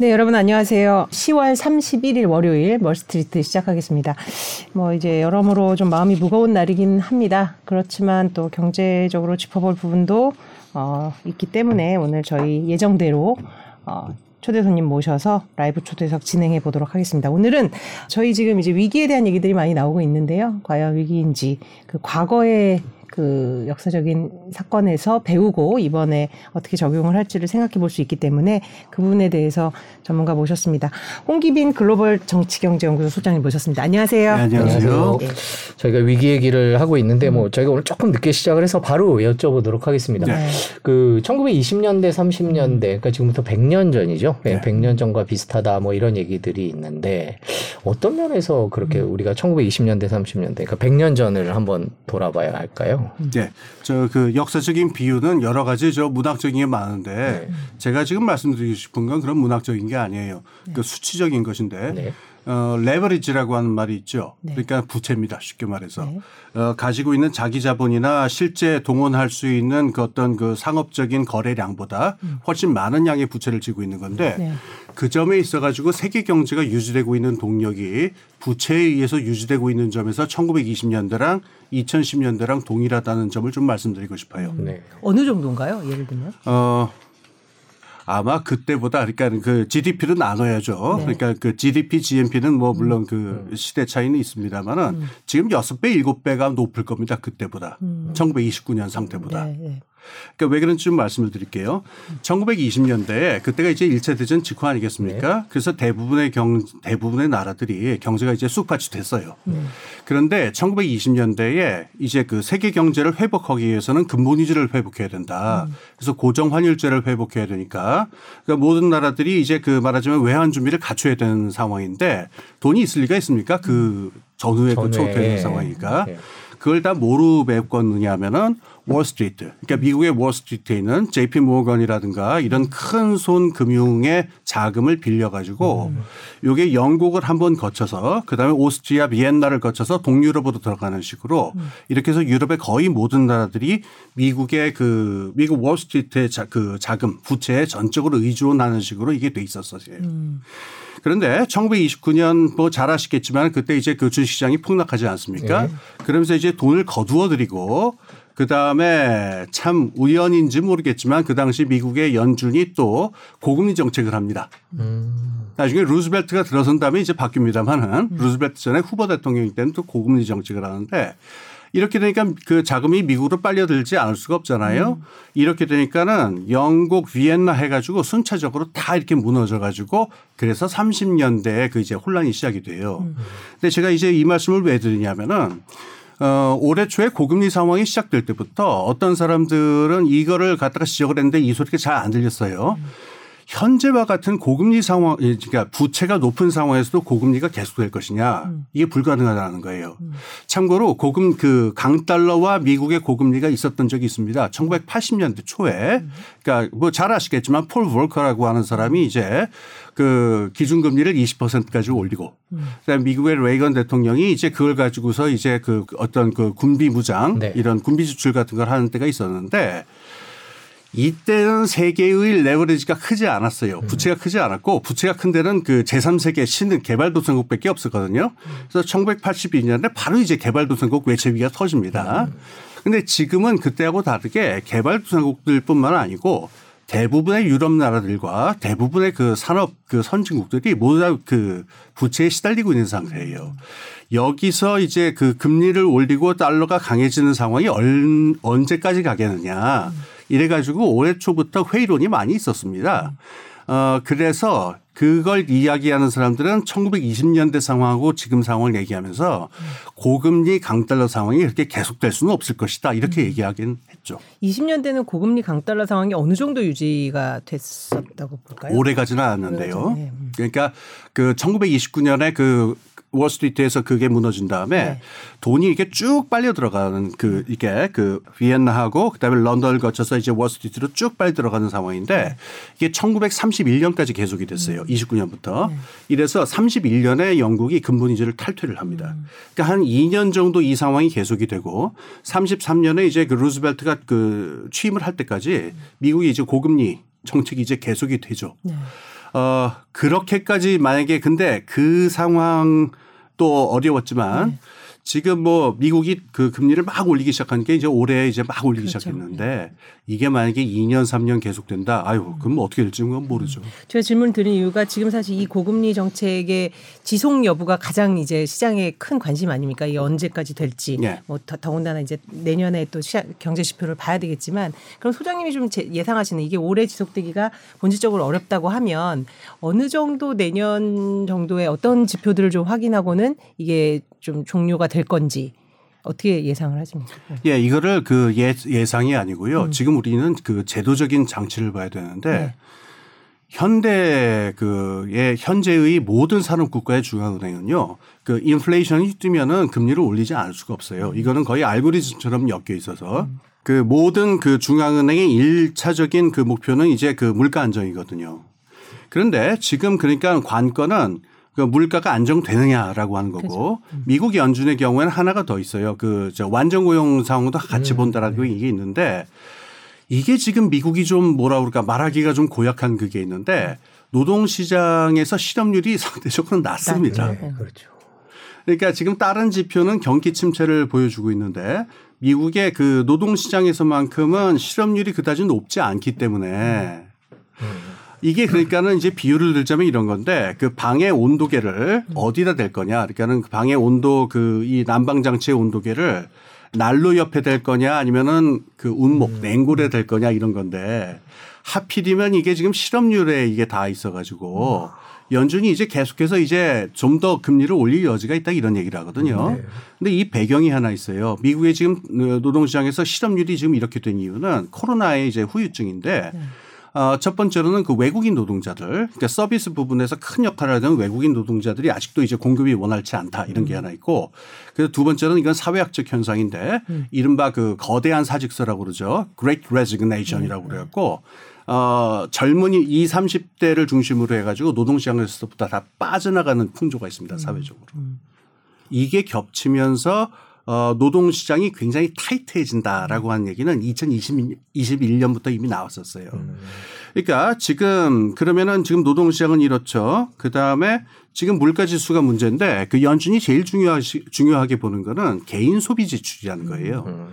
네, 여러분 안녕하세요. 10월 31일 월요일 멀스트리트 시작하겠습니다. 뭐 이제 여러모로 좀 마음이 무거운 날이긴 합니다. 그렇지만 또 경제적으로 짚어볼 부분도 어, 있기 때문에 오늘 저희 예정대로 어, 초대 손님 모셔서 라이브 초대석 진행해 보도록 하겠습니다. 오늘은 저희 지금 이제 위기에 대한 얘기들이 많이 나오고 있는데요. 과연 위기인지 그 과거의 그 역사적인 사건에서 배우고 이번에 어떻게 적용을 할지를 생각해 볼 수 있기 때문에 그 부분에 대해서 전문가 모셨습니다. 홍기빈 글로벌 정치경제연구소 소장님 모셨습니다. 안녕하세요. 네, 안녕하세요. 네. 저희가 위기 얘기를 하고 있는데 뭐 저희가 오늘 조금 늦게 시작을 해서 바로 여쭤보도록 하겠습니다. 네. 그 1920년대, 30년대, 그러니까 지금부터 100년 전이죠. 네. 100년 전과 비슷하다 뭐 이런 얘기들이 있는데 어떤 면에서 그렇게 음. 우리가 1920년대, 30년대, 그러니까 100년 전을 한번 돌아봐야 할까요? 네. 저 그 역사적인 비유는 여러 가지 저 문학적인 게 많은데 네. 제가 지금 말씀드리고 싶은 건 그런 문학적인 게 아니에요. 네. 그 수치적인 것인데 네. 어, 레버리지라고 하는 말이 있죠. 네. 그러니까 부채입니다. 쉽게 말해서. 네. 어, 가지고 있는 자기 자본이나 실제 동원할 수 있는 그 어떤 그 상업적인 거래량보다 음. 훨씬 많은 양의 부채를 지고 있는 건데 네. 그 점에 있어 가지고 세계 경제가 유지되고 있는 동력이 부채에 의해서 유지되고 있는 점에서 1920년대랑 2010년대랑 동일하다는 점을 좀 말씀드리고 싶어요. 네. 어느 정도인가요? 예를 들면? 어, 아마 그때보다 그러니까 그 GDP를 나눠야죠. 네. 그러니까 그 GDP, GNP는 뭐 물론 그 음. 시대 차이는 있습니다만은 음. 지금 6배, 7배가 높을 겁니다. 그때보다. 음. 1929년 상태보다. 네, 네. 그러니까 왜 그런지 좀 말씀을 드릴게요. 1920년대에 그때가 이제 1차 대전 직후 아니겠습니까? 네. 그래서 대부분의 경 대부분의 나라들이 경제가 이제 쑥밭이 됐어요. 음. 그런데 1920년대에 이제 그 세계 경제를 회복하기 위해서는 근본 위주를 회복해야 된다. 음. 그래서 고정 환율제를 회복해야 되니까 그러니까 모든 나라들이 이제 그 말하자면 외환 준비를 갖춰야 되는 상황인데 돈이 있을 리가 있습니까? 그 전후에 그 초토의 상황이니까. 네. 그걸 다 뭐로 메꿨느냐 하면은 월스트리트. 그러니까 미국의 월스트리트에 있는 JP 모건이라든가 이런 큰 손 금융의 자금을 빌려 가지고 요게 영국을 한번 거쳐서 그다음에 오스트리아 비엔나를 거쳐서 동유럽으로 들어가는 식으로 이렇게 해서 유럽의 거의 모든 나라들이 미국의 그 미국 월스트리트의 자, 그 자금 부채에 전적으로 의존하는 식으로 이게 돼 있었어요. 음. 그런데 1929년 뭐 잘 아시겠지만 그때 이제 그 주식시장이 폭락하지 않습니까? 네. 그러면서 이제 돈을 거두어 들이고 그 다음에 참 우연인지 모르겠지만 그 당시 미국의 연준이 또 고금리 정책을 합니다. 음. 나중에 루즈벨트가 들어선 다음에 이제 바뀝니다만은 음. 루즈벨트 전에 후보 대통령이 때는 또 고금리 정책을 하는데 이렇게 되니까 그 자금이 미국으로 빨려들지 않을 수가 없잖아요. 음. 이렇게 되니까는 영국 비엔나 해가지고 순차적으로 다 이렇게 무너져 가지고 그래서 30년대에 그 이제 혼란이 시작이 돼요. 음. 근데 제가 이제 이 말씀을 왜 드리냐면은 어, 올해 초에 고금리 상황이 시작될 때부터 어떤 사람들은 이거를 갖다가 지적을 했는데 이 소리가 잘 안 들렸어요. 음. 현재와 같은 고금리 상황, 예, 그러니까 부채가 높은 상황에서도 고금리가 계속될 것이냐 음. 이게 불가능하다는 거예요. 음. 참고로 고금 그 강달러와 미국의 고금리가 있었던 적이 있습니다. 1980년대 초에 음. 그러니까 뭐 잘 아시겠지만 폴 월커라고 하는 사람이 이제 그 기준금리를 20%까지 올리고 음. 그다음에 미국의 레이건 대통령이 이제 그걸 가지고서 이제 그 어떤 그 군비 무장 네. 이런 군비 지출 같은 걸 하는 때가 있었는데 이때는 세계의 레버리지가 크지 않았어요. 음. 부채가 크지 않았고 부채가 큰 데는 그 제3세계 신흥 개발도상국밖에 없었거든요. 그래서 1982년에 바로 이제 개발도상국 외채 위기가 터집니다. 근데 지금은 그때하고 다르게 개발도상국들뿐만 아니고 대부분의 유럽 나라들과 대부분의 그 산업 그 선진국들이 모두 다 그 부채에 시달리고 있는 상태예요. 여기서 이제 그 금리를 올리고 달러가 강해지는 상황이 언제까지 가겠느냐. 이래가지고 올해 초부터 회의론이 많이 있었습니다. 어, 그래서 그걸 이야기하는 사람들은 1920년대 상황하고 지금 상황을 얘기하면서 고금리 강달러 상황이 이렇게 계속될 수는 없을 것이다. 이렇게 음. 얘기하긴 했죠. 20년대는 고금리 강달러 상황이 어느 정도 유지가 됐었다고 볼까요? 오래 가지는 않았는데요. 네. 그러니까 그 1929년에 그 월스트리트에서 그게 무너진 다음에 네. 돈이 이렇게 쭉 빨려 들어가는 그 이게 그 비엔나하고 그다음에 런던을 거쳐서 이제 월스트리트로 쭉 빨려 들어가는 상황인데 네. 이게 1931년까지 계속이 됐어요. 음. 29년부터. 네. 이래서 31년에 영국이 근본 이자를 탈퇴를 합니다. 음. 그러니까 한 2년 정도 이 상황이 계속이 되고 33년에 이제 그 루즈벨트가 그 취임을 할 때까지 미국이 이제 고금리 정책이 이제 계속이 되죠. 네. 어 그렇게까지 만약에 근데 그 상황 또 어려웠지만 네. 지금 뭐 미국이 그 금리를 막 올리기 시작한 게 이제 올해 이제 막 올리기 그렇죠. 시작했는데 네. 이게 만약에 2년 3년 계속된다. 아유, 그럼 뭐 어떻게 될지 는 모르죠. 제가 질문 드린 이유가 지금 사실 이 고금리 정책의 지속 여부가 가장 이제 시장에 큰 관심 아닙니까? 이게 언제까지 될지. 네. 뭐 더군다나 이제 내년에 또 시장 경제 지표를 봐야 되겠지만 그럼 소장님이 좀 예상하시는 이게 올해 지속되기가 본질적으로 어렵다고 하면 어느 정도 내년 정도의 어떤 지표들을 좀 확인하고는 이게 좀 종료가 될 건지 어떻게 예상을 하십니까? 예, 이거를 그 예, 예상이 아니고요. 음. 지금 우리는 그 제도적인 장치를 봐야 되는데 네. 현대 그의 현재의 모든 산업 국가의 중앙은행은요. 그 인플레이션이 뛰면은 금리를 올리지 않을 수가 없어요. 이거는 거의 알고리즘처럼 엮여 있어서 음. 그 모든 그 중앙은행의 일차적인 그 목표는 이제 그 물가 안정이거든요. 그런데 지금 그러니까 관건은 그 물가가 안정되느냐라고 하는 거고 그렇죠. 미국 연준의 경우에는 하나가 더 있어요. 그 저 완전 고용 상황도 같이 음. 본다라고 음. 이게 있는데 이게 지금 미국이 좀 뭐라 그럴까 말하기가 좀 고약한 그게 있는데 노동 시장에서 실업률이 상대적으로 낮습니다. 네, 그렇죠. 그러니까 지금 다른 지표는 경기 침체를 보여주고 있는데 미국의 그 노동 시장에서만큼은 실업률이 그다지 높지 않기 때문에 음. 이게 그러니까는 이제 비율을 들자면 이런 건데 그 방의 온도계를 어디다 댈 거냐. 그러니까는 그 방의 온도 그 이 난방 장치의 온도계를 난로 옆에 댈 거냐 아니면은 그 운목 음. 냉골에 댈 거냐 이런 건데 하필이면 이게 지금 실업률에 이게 다 있어 가지고 연준이 이제 계속해서 이제 좀 더 금리를 올릴 여지가 있다 이런 얘기를 하거든요. 네. 근데 이 배경이 하나 있어요. 미국의 지금 노동시장에서 실업률이 지금 이렇게 된 이유는 코로나의 이제 후유증인데 네. 어, 첫 번째로는 그 외국인 노동자들, 그러니까 서비스 부분에서 큰 역할을 하는 외국인 노동자들이 아직도 이제 공급이 원활치 않다 이런 게 음. 하나 있고, 그래서 두 번째는 이건 사회학적 현상인데, 음. 이른바 그 거대한 사직서라고 그러죠. Great Resignation이라고 음. 그래갖고, 어, 젊은이 20, 30대를 중심으로 해가지고 노동시장에서부터 다 빠져나가는 풍조가 있습니다, 음. 사회적으로. 음. 이게 겹치면서 어, 노동 시장이 굉장히 타이트해진다라고 하는 얘기는 2021년부터 이미 나왔었어요. 그러니까 지금 그러면은 지금 노동 시장은 이렇죠. 그 다음에 지금 물가 지수가 문제인데 그 연준이 제일 중요하 중요하게 보는 거는 개인 소비 지출이라는 거예요.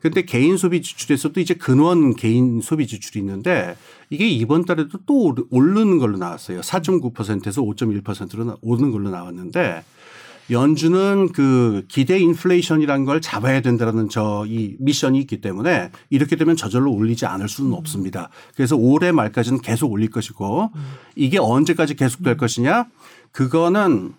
그런데 개인 소비 지출에서도 이제 근원 개인 소비 지출이 있는데 이게 이번 달에도 또 오르는 걸로 나왔어요. 4.9%에서 5.1%로 오르는 걸로 나왔는데 연준은 그 기대 인플레이션이라는 걸 잡아야 된다는 저 이 미션이 있기 때문에 이렇게 되면 저절로 올리지 않을 수는 음. 없습니다. 그래서 올해 말까지는 계속 올릴 것이고 음. 이게 언제까지 계속될 음. 것이냐 그거는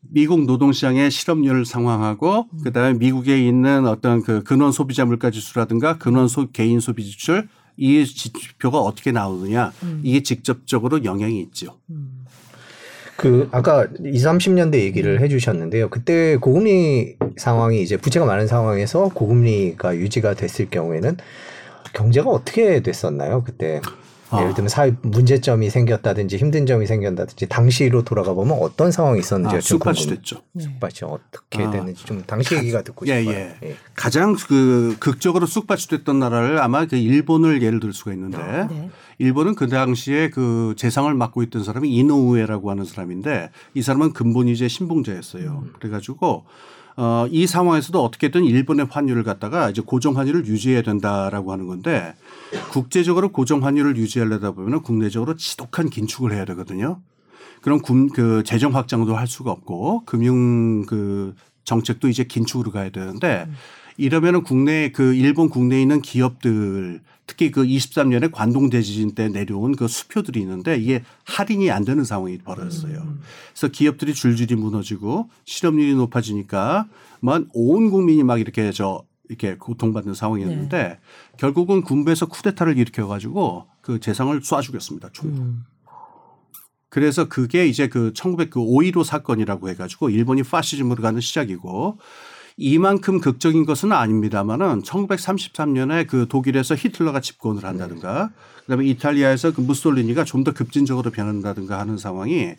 미국 노동시장의 실업률 상황하고 음. 그다음에 미국에 있는 어떤 그 근원 소비자 물가 지수라든가 근원 소 개인 소비 지출 이 지표가 어떻게 나오느냐 음. 이게 직접적으로 영향이 있죠. 음. 그 아까 20, 30년대 얘기를 해 주셨는데요. 그때 고금리 상황이 이제 부채가 많은 상황에서 고금리가 유지가 됐을 경우에는 경제가 어떻게 됐었나요? 그때 아. 예를 들면 사회 문제점이 생겼다든지 힘든 점이 생겼다든지 당시로 돌아가 보면 어떤 상황이 있었는지 아, 쑥밭이 됐죠. 쑥밭이 어떻게 아. 됐는지 좀 당시 얘기가 듣고 예, 싶어요. 예. 예. 가장 그 극적으로 쑥밭이 됐던 나라를 아마 그 일본을 예를 들 수가 있는데 아, 네. 일본은 그 당시에 그 재상을 맡고 있던 사람이 이노우에라고 하는 사람인데 이 사람은 근본 이제 신봉자였어요. 음. 그래가지고 어, 이 상황에서도 어떻게든 일본의 환율을 갖다가 이제 고정 환율을 유지해야 된다라고 하는 건데 국제적으로 고정 환율을 유지하려다 보면 국내적으로 지독한 긴축을 해야 되거든요. 그럼 금, 그 재정 확장도 할 수가 없고 금융 그 정책도 이제 긴축으로 가야 되는데 이러면은 국내 그 일본 국내에 있는 기업들 특히 그 23년에 관동 대지진 때 내려온 그 수표들이 있는데 이게 할인이 안 되는 상황이 벌어졌어요. 음. 그래서 기업들이 줄줄이 무너지고 실업률이 높아지니까 온 국민이 막 이렇게 저 이렇게 고통받는 상황이었는데 네. 결국은 군부에서 쿠데타를 일으켜 가지고 그 재상을 쏴 죽였습니다. 총으로. 음. 그래서 그게 이제 그 1905.15 사건이라고 해가지고 일본이 파시즘으로 가는 시작이고 이만큼 극적인 것은 아닙니다만은 1933년에 그 독일에서 히틀러가 집권을 한다든가 그다음에 이탈리아에서 그 무솔리니가 좀 더 급진적으로 변한다든가 하는 상황이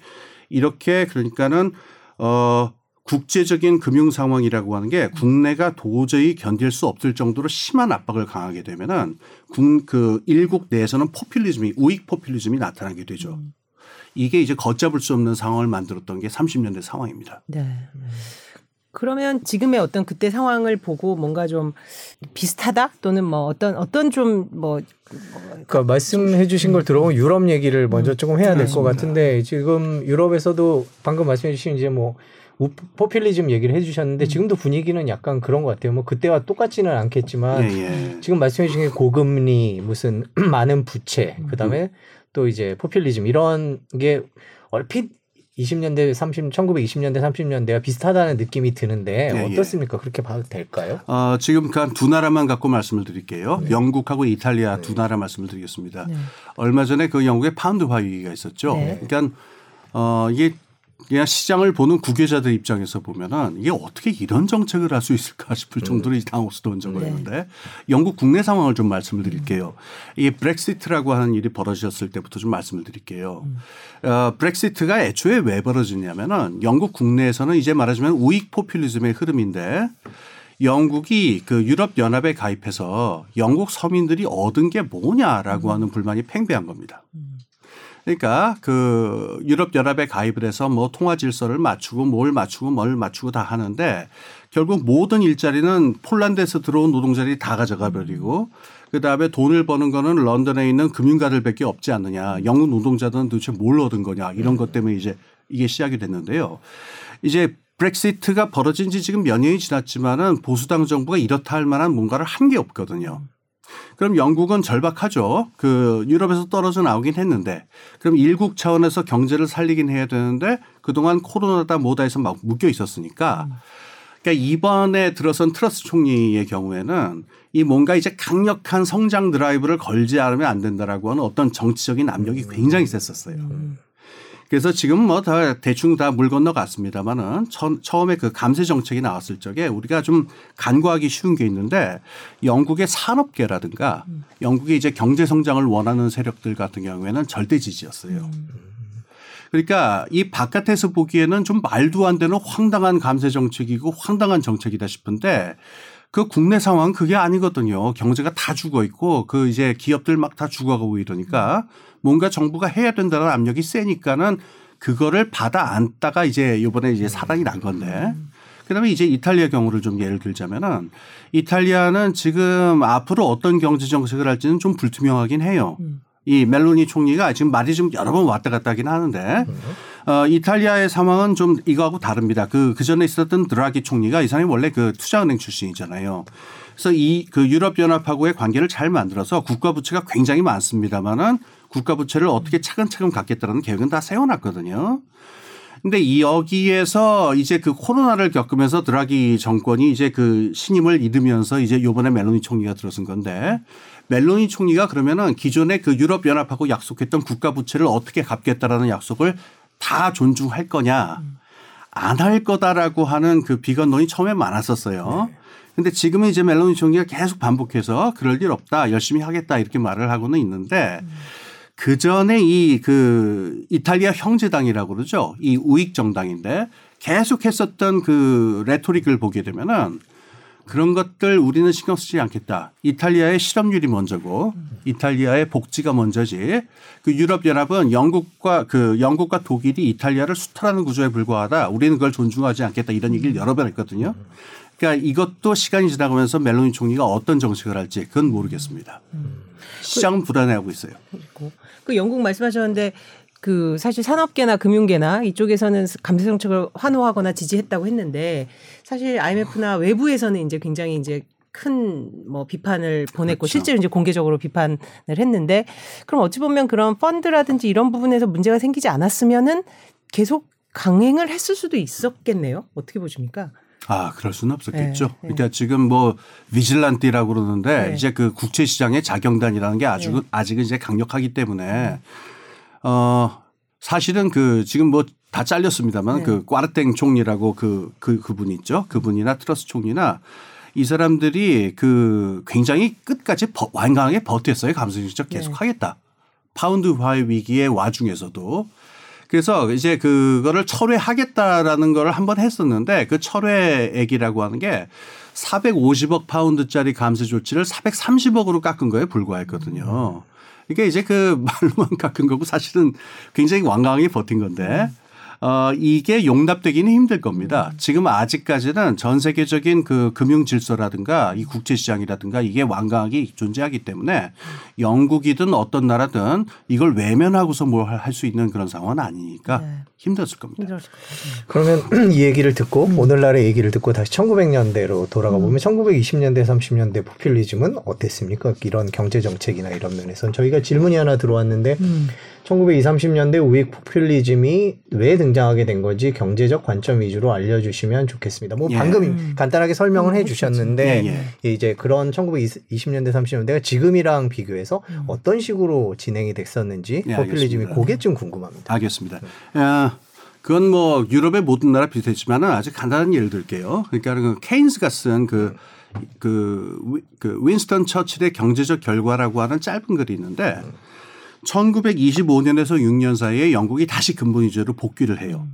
이렇게 그러니까는 어 국제적인 금융 상황이라고 하는 게 국내가 도저히 견딜 수 없을 정도로 심한 압박을 강하게 되면은 그 일국 내에서는 포퓰리즘이 우익 포퓰리즘이 나타나게 되죠. 이게 이제 걷잡을 수 없는 상황을 만들었던 게 30년대 상황입니다. 네. 그러면 지금의 어떤 그때 상황을 보고 뭔가 좀 비슷하다 또는 뭐 어떤 어떤 좀뭐 그러니까 말씀해 주신 걸 들어보면 유럽 얘기를 먼저 음. 조금 해야 될 것 같은데 지금 유럽에서도 방금 말씀해 주신 이제 뭐 포퓰리즘 얘기를 해주셨는데 음. 지금도 분위기는 약간 그런 것 같아요. 뭐 그때와 똑같지는 않겠지만 예, 예. 지금 말씀해 주신 게 고금리 무슨 많은 부채 그다음에 음. 또 이제 포퓰리즘 이런 게 얼핏 20년대 30 1920년대 30년대와 비슷하다는 느낌이 드는데 네, 어떻습니까? 예. 그렇게 봐도 될까요? 어, 지금 그 두 나라만 갖고 말씀을 드릴게요. 네. 영국하고 이탈리아 네. 두 나라 말씀을 드리겠습니다. 네. 얼마 전에 그 영국의 파운드 화 위기가 있었죠. 네. 그러니까 어, 이게 그냥 시장을 보는 관계자들 입장에서 보면은 이게 어떻게 이런 정책을 할 수 있을까 싶을 음. 정도로 당혹스러운 적이었는데 네. 영국 국내 상황을 좀 말씀을 드릴게요. 이 브렉시트라고 하는 일이 벌어졌을 때부터 좀 말씀을 드릴게요. 음. 어, 브렉시트가 애초에 왜 벌어졌냐면은 영국 국내에서는 이제 말하자면 우익 포퓰리즘의 흐름인데 영국이 그 유럽 연합에 가입해서 영국 서민들이 얻은 게 뭐냐라고 음. 하는 불만이 팽배한 겁니다. 음. 그러니까 그 유럽 연합에 가입을 해서 뭐 통화 질서를 맞추고 뭘 맞추고 뭘 맞추고 다 하는데 결국 모든 일자리는 폴란드에서 들어온 노동자들이 다 가져가 버리고 그다음에 돈을 버는 거는 런던에 있는 금융가들밖에 없지 않느냐. 영국 노동자들은 도대체 뭘 얻은 거냐. 이런 것 때문에 이제 이게 시작이 됐는데요. 이제 브렉시트가 벌어진 지 지금 몇 년이 지났지만은 보수당 정부가 이렇다 할 만한 뭔가를 한 게 없거든요. 그럼 영국은 절박하죠. 그 유럽에서 떨어져 나오긴 했는데 그럼 일국 차원에서 경제를 살리긴 해야 되는데 그동안 코로나다 뭐다 해서 막 묶여 있었으니까 그러니까 이번에 들어선 트러스 총리의 경우에는 이 뭔가 이제 강력한 성장 드라이브를 걸지 않으면 안 된다라고 하는 어떤 정치적인 압력이 굉장히 셌었어요. 음. 그래서 지금 뭐 다 대충 다 물 건너갔습니다만은 처음에 그 감세 정책이 나왔을 적에 우리가 좀 간과하기 쉬운 게 있는데 영국의 산업계라든가 영국의 이제 경제 성장을 원하는 세력들 같은 경우에는 절대 지지였어요. 그러니까 이 바깥에서 보기에는 좀 말도 안 되는 황당한 감세 정책이고 황당한 정책이다 싶은데 그 국내 상황 그게 아니거든요. 경제가 다 죽어 있고 그 이제 기업들 막 다 죽어가고 이러니까 뭔가 정부가 해야 된다는 압력이 세니까는 그거를 받아 안다가 이제 요번에 이제 사단이 난 건데 그다음에 이제 이탈리아 경우를 좀 예를 들자면은 이탈리아는 지금 앞으로 어떤 경제 정책을 할지는 좀 불투명하긴 해요. 이 멜로니 총리가 지금 말이 좀 여러 번 왔다 갔다 하긴 하는데 어, 이탈리아의 상황은 좀 이거하고 다릅니다. 그, 그 전에 있었던 드라기 총리가 이 사람이 원래 그 투자은행 출신이잖아요. 그래서 이 그 유럽연합하고의 관계를 잘 만들어서 국가 부채가 굉장히 많습니다만은 국가 부채를 어떻게 차근차근 갖겠다는 계획은 다 세워놨거든요. 근데 이 여기에서 이제 그 코로나를 겪으면서 드라기 정권이 이제 그 신임을 잃으면서 이제 요번에 멜로니 총리가 들어선 건데 멜로니 총리가 그러면은 기존에 그 유럽 연합하고 약속했던 국가 부채를 어떻게 갚겠다라는 약속을 다 존중할 거냐 안 할 거다라고 하는 그 비관론이 처음에 많았었어요. 네. 근데 지금은 이제 멜로니 총리가 계속 반복해서 그럴 일 없다 열심히 하겠다 이렇게 말을 하고는 있는데 음. 그 전에 이 그 이탈리아 형제당이라고 그러죠. 이 우익 정당인데 계속 했었던 그 레토릭을 보게 되면은 그런 것들 우리는 신경 쓰지 않겠다. 이탈리아의 실업률이 먼저고 이탈리아의 복지가 먼저지. 그 유럽 연합은 영국과 그 영국과 독일이 이탈리아를 수탈하는 구조에 불과하다. 우리는 그걸 존중하지 않겠다. 이런 얘기를 여러 번 했거든요. 그러니까 이것도 시간이 지나가면서 멜로니 총리가 어떤 정책을 할지 그건 모르겠습니다. 시장은 불안해하고 있어요. 그 영국 말씀하셨는데 그 사실 산업계나 금융계나 이쪽에서는 감세 정책을 환호하거나 지지했다고 했는데 사실 IMF나 외부에서는 이제 굉장히 이제 큰뭐 비판을 보냈고 그렇죠. 실제로 이제 공개적으로 비판을 했는데 그럼 어찌 보면 그런 펀드라든지 이런 부분에서 문제가 생기지 않았으면은 계속 강행을 했을 수도 있었겠네요. 어떻게 보십니까? 아, 그럴 수는 없었겠죠. 네, 네. 그러니까 지금 뭐 vigilante라고 그러는데 네. 이제 그 국제 시장의 자경단이라는 게 아주 네. 아직은 이제 강력하기 때문에 어 사실은 그 지금 뭐 다 잘렸습니다만 네. 그 꽈르땡 총리라고 그, 그 그분이 있죠. 그분이나 트러스 총리나 이 사람들이 그 굉장히 끝까지 버, 완강하게 버텼어요. 감세 정책 계속 네. 하겠다. 파운드 화의 위기의 와중에서도 그래서 이제 그거를 철회하겠다라는 걸 한번 했었는데 그 철회액이라고 하는 게 450억 파운드짜리 감세 조치를 430억으로 깎은 거에 불과했거든요. 이게 이제 그 말로만 깎은 거고 사실은 굉장히 완강하게 버틴 건데 어, 이게 용납되기는 힘들 겁니다. 지금 아직까지는 전 세계적인 그 금융 질서라든가 이 국제 시장이라든가 이게 완강하게 존재하기 때문에 영국이든 어떤 나라든 이걸 외면하고서 뭘 할 수 있는 그런 상황은 아니니까 네. 힘들었을 겁니다. 힘들었을 그러면 이 얘기를 듣고 음. 오늘날의 얘기를 듣고 다시 1900년대로 돌아가 보면 음. 1920년대 30년대 포퓰리즘은 어땠습니까? 이런 경제 정책이나 이런 면에서 저희가 질문이 하나 들어왔는데 음. 1920, 30년대 우익 포퓰리즘이 왜 등장하게 된 건지 경제적 관점 위주로 알려주시면 좋겠습니다. 뭐 예. 방금 음. 간단하게 설명을 음, 해주셨는데 예, 예. 이제 그런 1920년대, 30년대가 지금이랑 비교해서 음. 어떤 식으로 진행이 됐었는지 예, 포퓰리즘이 그게 좀 궁금합니다. 알겠습니다. 야, 그건 뭐 유럽의 모든 나라 비슷했지만은 아주 간단한 예를 들게요. 그러니까 그 케인스가 쓴그 그, 그 윈스턴 처칠의 경제적 결과라고 하는 짧은 글이 있는데 음. 1925년에서 6년 사이에 영국이 다시 근본 위주로 복귀를 해요.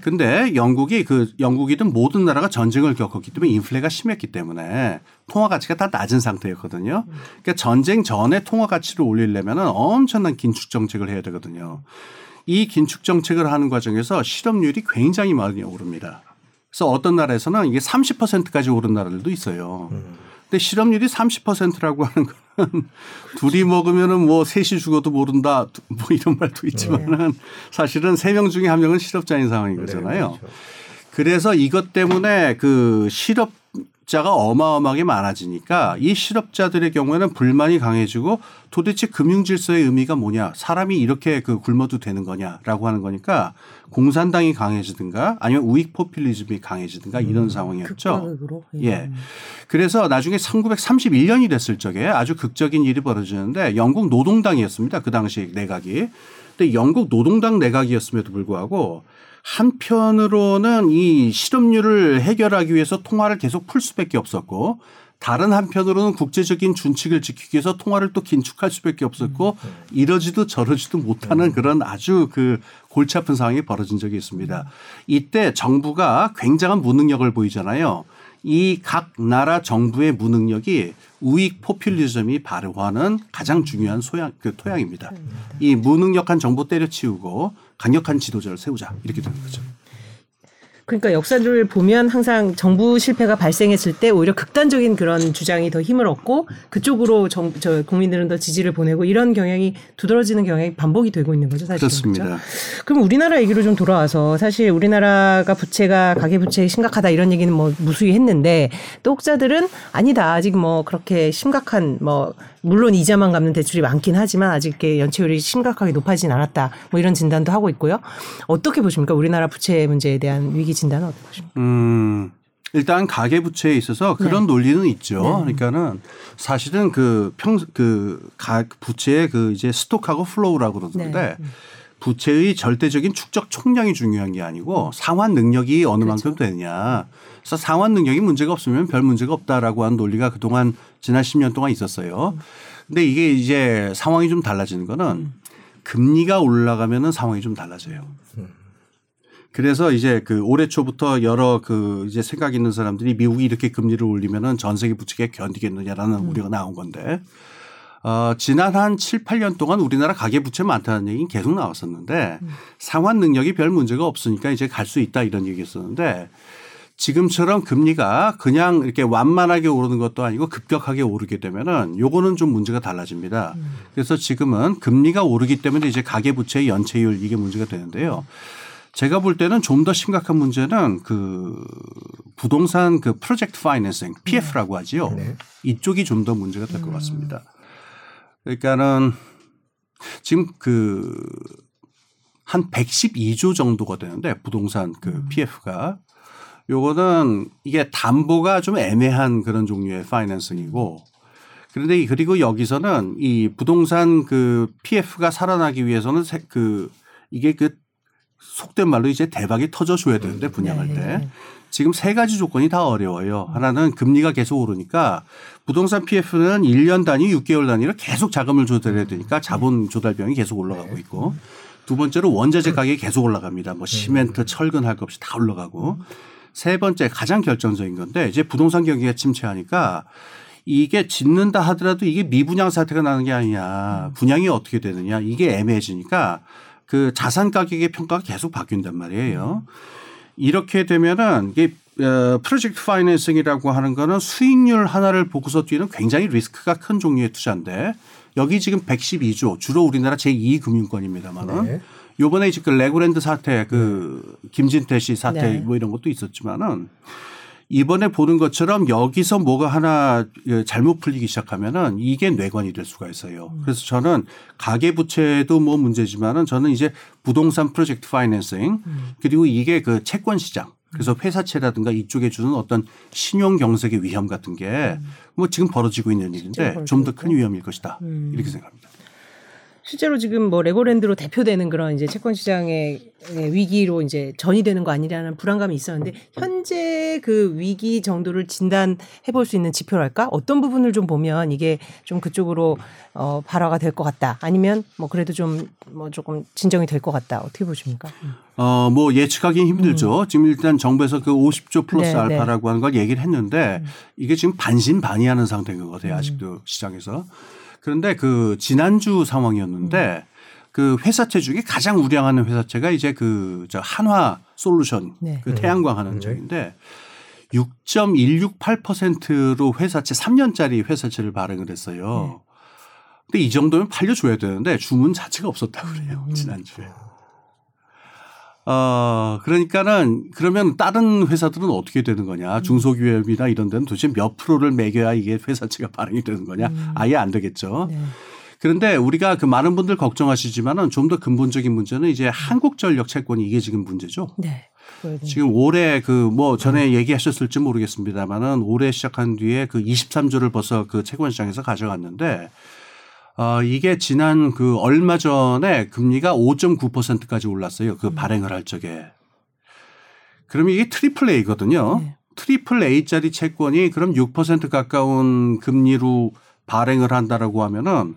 근데 영국이 그 영국이든 모든 나라가 전쟁을 겪었기 때문에 인플레가 심했기 때문에 통화 가치가 다 낮은 상태였거든요. 그러니까 전쟁 전에 통화 가치를 올리려면 엄청난 긴축 정책을 해야 되거든요. 이 긴축 정책을 하는 과정에서 실업률이 굉장히 많이 오릅니다. 그래서 어떤 나라에서는 이게 30%까지 오른 나라들도 있어요. 근데 실업률이 30%라고 하는 거는 둘이 먹으면은 뭐 셋이 죽어도 모른다 뭐 이런 말도 있지만은 네. 사실은 세 명 중에 한 명은 실업자인 상황인 네, 거잖아요. 네, 그렇죠. 그래서 이것 때문에 그 실업 자가 어마어마하게 많아지니까 이 실업자들의 경우에는 불만이 강해지고 도대체 금융 질서의 의미가 뭐냐 사람이 이렇게 그 굶어도 되는 거냐라고 하는 거니까 공산당이 강해지든가 아니면 우익 포퓰리즘이 강해지든가 이런 음, 상황이었죠. 예. 예. 그래서 나중에 1931년이 됐을 적에 아주 극적인 일이 벌어지는데 영국 노동당이었습니다. 그 당시 내각이. 근데 영국 노동당 내각이었음에도 불구하고 한편으로는 이 실업률을 해결하기 위해서 통화를 계속 풀 수밖에 없었고 다른 한편으로는 국제적인 준칙을 지키기 위해서 통화를 또 긴축할 수밖에 없었고 이러지도 저러지도 못하는 그런 아주 그 골치 아픈 상황이 벌어진 적이 있습니다. 이때 정부가 굉장한 무능력을 보이잖아요. 이 각 나라 정부의 무능력이 우익 포퓰리즘이 발효하는 가장 중요한 소양 그 토양입니다. 이 무능력한 정부 때려치우고 강력한 지도자를 세우자 이렇게 되는 거죠. 그러니까 역사를 보면 항상 정부 실패가 발생했을 때 오히려 극단적인 그런 주장이 더 힘을 얻고 그쪽으로 정, 저 국민들은 더 지지를 보내고 이런 경향이 두드러지는 경향이 반복이 되고 있는 거죠, 사실. 그렇습니다. 그렇죠? 그럼 우리나라 얘기로 좀 돌아와서 사실 우리나라가 부채가 가계 부채 심각하다 이런 얘기는 뭐 무수히 했는데 또 혹자들은 아니다 아직 뭐 그렇게 심각한 뭐 물론 이자만 갚는 대출이 많긴 하지만 아직 연체율이 심각하게 높아지진 않았다. 뭐 이런 진단도 하고 있고요. 어떻게 보십니까? 우리나라 부채 문제에 대한 위기 진단은 어떻게 보십니까? 음. 일단 가계 부채에 있어서 그런 네. 논리는 있죠. 네. 그러니까는 사실은 그 평그 부채의 그 이제 stock하고 flow라고 그러는데 네. 부채의 절대적인 축적 총량이 중요한 게 아니고 상환 능력이 어느 그렇죠. 만큼 되느냐. 그래서 상환 능력이 문제가 없으면 별 문제가 없다라고 하는 논리가 그동안 지난 10년 동안 있었어요. 근데 이게 이제 상황이 좀 달라지는 거는 음. 금리가 올라가면은 상황이 좀 달라져요. 그래서 이제 그 올해 초부터 여러 그 이제 생각 있는 사람들이 미국이 이렇게 금리를 올리면은 전 세계 부채가 견디겠느냐라는 음. 우려가 나온 건데 어, 지난 한 7, 8년 동안 우리나라 가계 부채 많다는 얘기는 계속 나왔었는데 음. 상환 능력이 별 문제가 없으니까 이제 갈 수 있다 이런 얘기였었는데 지금처럼 금리가 그냥 이렇게 완만하게 오르는 것도 아니고 급격하게 오르게 되면은 요거는 좀 문제가 달라집니다. 음. 그래서 지금은 금리가 오르기 때문에 이제 가계부채 연체율 이게 문제가 되는데요. 제가 볼 때는 좀 더 심각한 문제는 그 부동산 그 프로젝트 파이낸싱 PF라고 하지요. 네. 이쪽이 좀 더 문제가 될 것 같습니다. 그러니까는 지금 그 한 112조 정도가 되는데 부동산 그 음. PF가 요거는 이게 담보가 좀 애매한 그런 종류의 파이낸싱이고 그런데 그리고 여기서는 이 부동산 그 PF가 살아나기 위해서는 그 이게 그 속된 말로 이제 대박이 터져 줘야 되는데 분양할 때 네. 지금 세 가지 조건이 다 어려워요. 하나는 금리가 계속 오르니까 부동산 PF는 1년 단위, 6개월 단위로 계속 자금을 조달해야 되니까 자본 조달 비용이 계속 올라가고 있고 두 번째로 원자재 가격이 계속 올라갑니다. 뭐 시멘트, 철근 할 것 없이 다 올라가고. 세 번째 가장 결정적인 건데 이제 부동산 경기가 침체하니까 이게 짓는다 하더라도 이게 미분양 사태가 나는 게 아니냐. 분양이 어떻게 되느냐. 이게 애매해지니까 그 자산 가격의 평가가 계속 바뀐단 말이에요. 이렇게 되면은 이게 어, 프로젝트 파이낸싱이라고 하는 거는 수익률 하나를 보고서 뛰는 굉장히 리스크가 큰 종류의 투자인데 여기 지금 112조 주로 우리나라 제2금융권입니다만은 네. 요번에 지금 그 레고랜드 사태 그 김진태 씨 사태 네. 뭐 이런 것도 있었지만은 이번에 보는 것처럼 여기서 뭐가 하나 예, 잘못 풀리기 시작하면은 이게 뇌관이 될 수가 있어요. 그래서 저는 가계 부채도 뭐 문제지만은 저는 이제 부동산 프로젝트 파이낸싱 그리고 이게 그 채권 시장 그래서 회사채라든가 이쪽에 주는 어떤 신용 경색의 위험 같은 게 뭐 지금 벌어지고 있는 일인데 좀 더 큰 위험일 것이다. 이렇게 생각합니다. 실제로 지금 뭐 레고랜드로 대표되는 그런 이제 채권 시장의 위기로 이제 전이되는 거 아니냐는 불안감이 있었는데 현재 그 위기 정도를 진단해 볼 수 있는 지표랄까 어떤 부분을 좀 보면 이게 좀 그쪽으로 어 발화가 될 것 같다 아니면 뭐 그래도 좀 뭐 조금 진정이 될 것 같다 어떻게 보십니까? 어, 뭐 예측하기 힘들죠. 지금 일단 정부에서 그 50조 플러스 네, 알파라고 하는 걸 얘기를 했는데 이게 지금 반신반의하는 상태인 것 같아요. 아직도 시장에서. 그런데 그 지난주 상황이었는데 그 회사채 중에 가장 우량하는 회사채가 이제 그 저 한화 솔루션 네. 그 태양광 하는 쪽인데 6.168%로 회사채 3년짜리 회사채를 발행을 했어요. 근데 이 정도면 팔려줘야 되는데 주문 자체가 없었다고 그래요. 지난주에. 어, 그러니까는 그러면 다른 회사들은 어떻게 되는 거냐. 중소기업이나 이런 데는 도대체 몇 프로를 매겨야 이게 회사채가 발행이 되는 거냐. 아예 안 되겠죠. 네. 그런데 우리가 그 많은 분들 걱정하시지만은 좀 더 근본적인 문제는 이제 한국전력 채권이 이게 지금 문제죠. 네. 지금 올해 그 뭐 전에 얘기하셨을지 모르겠습니다만은 올해 시작한 뒤에 그 23조를 벌써 그 채권 시장에서 가져갔는데 어 이게 지난 그 얼마 전에 금리가 5.9%까지 올랐어요. 그 발행을 할 적에. 그러면 이게 triple A거든요. 네. triple A짜리 채권이 그럼 6% 가까운 금리로 발행을 한다라고 하면은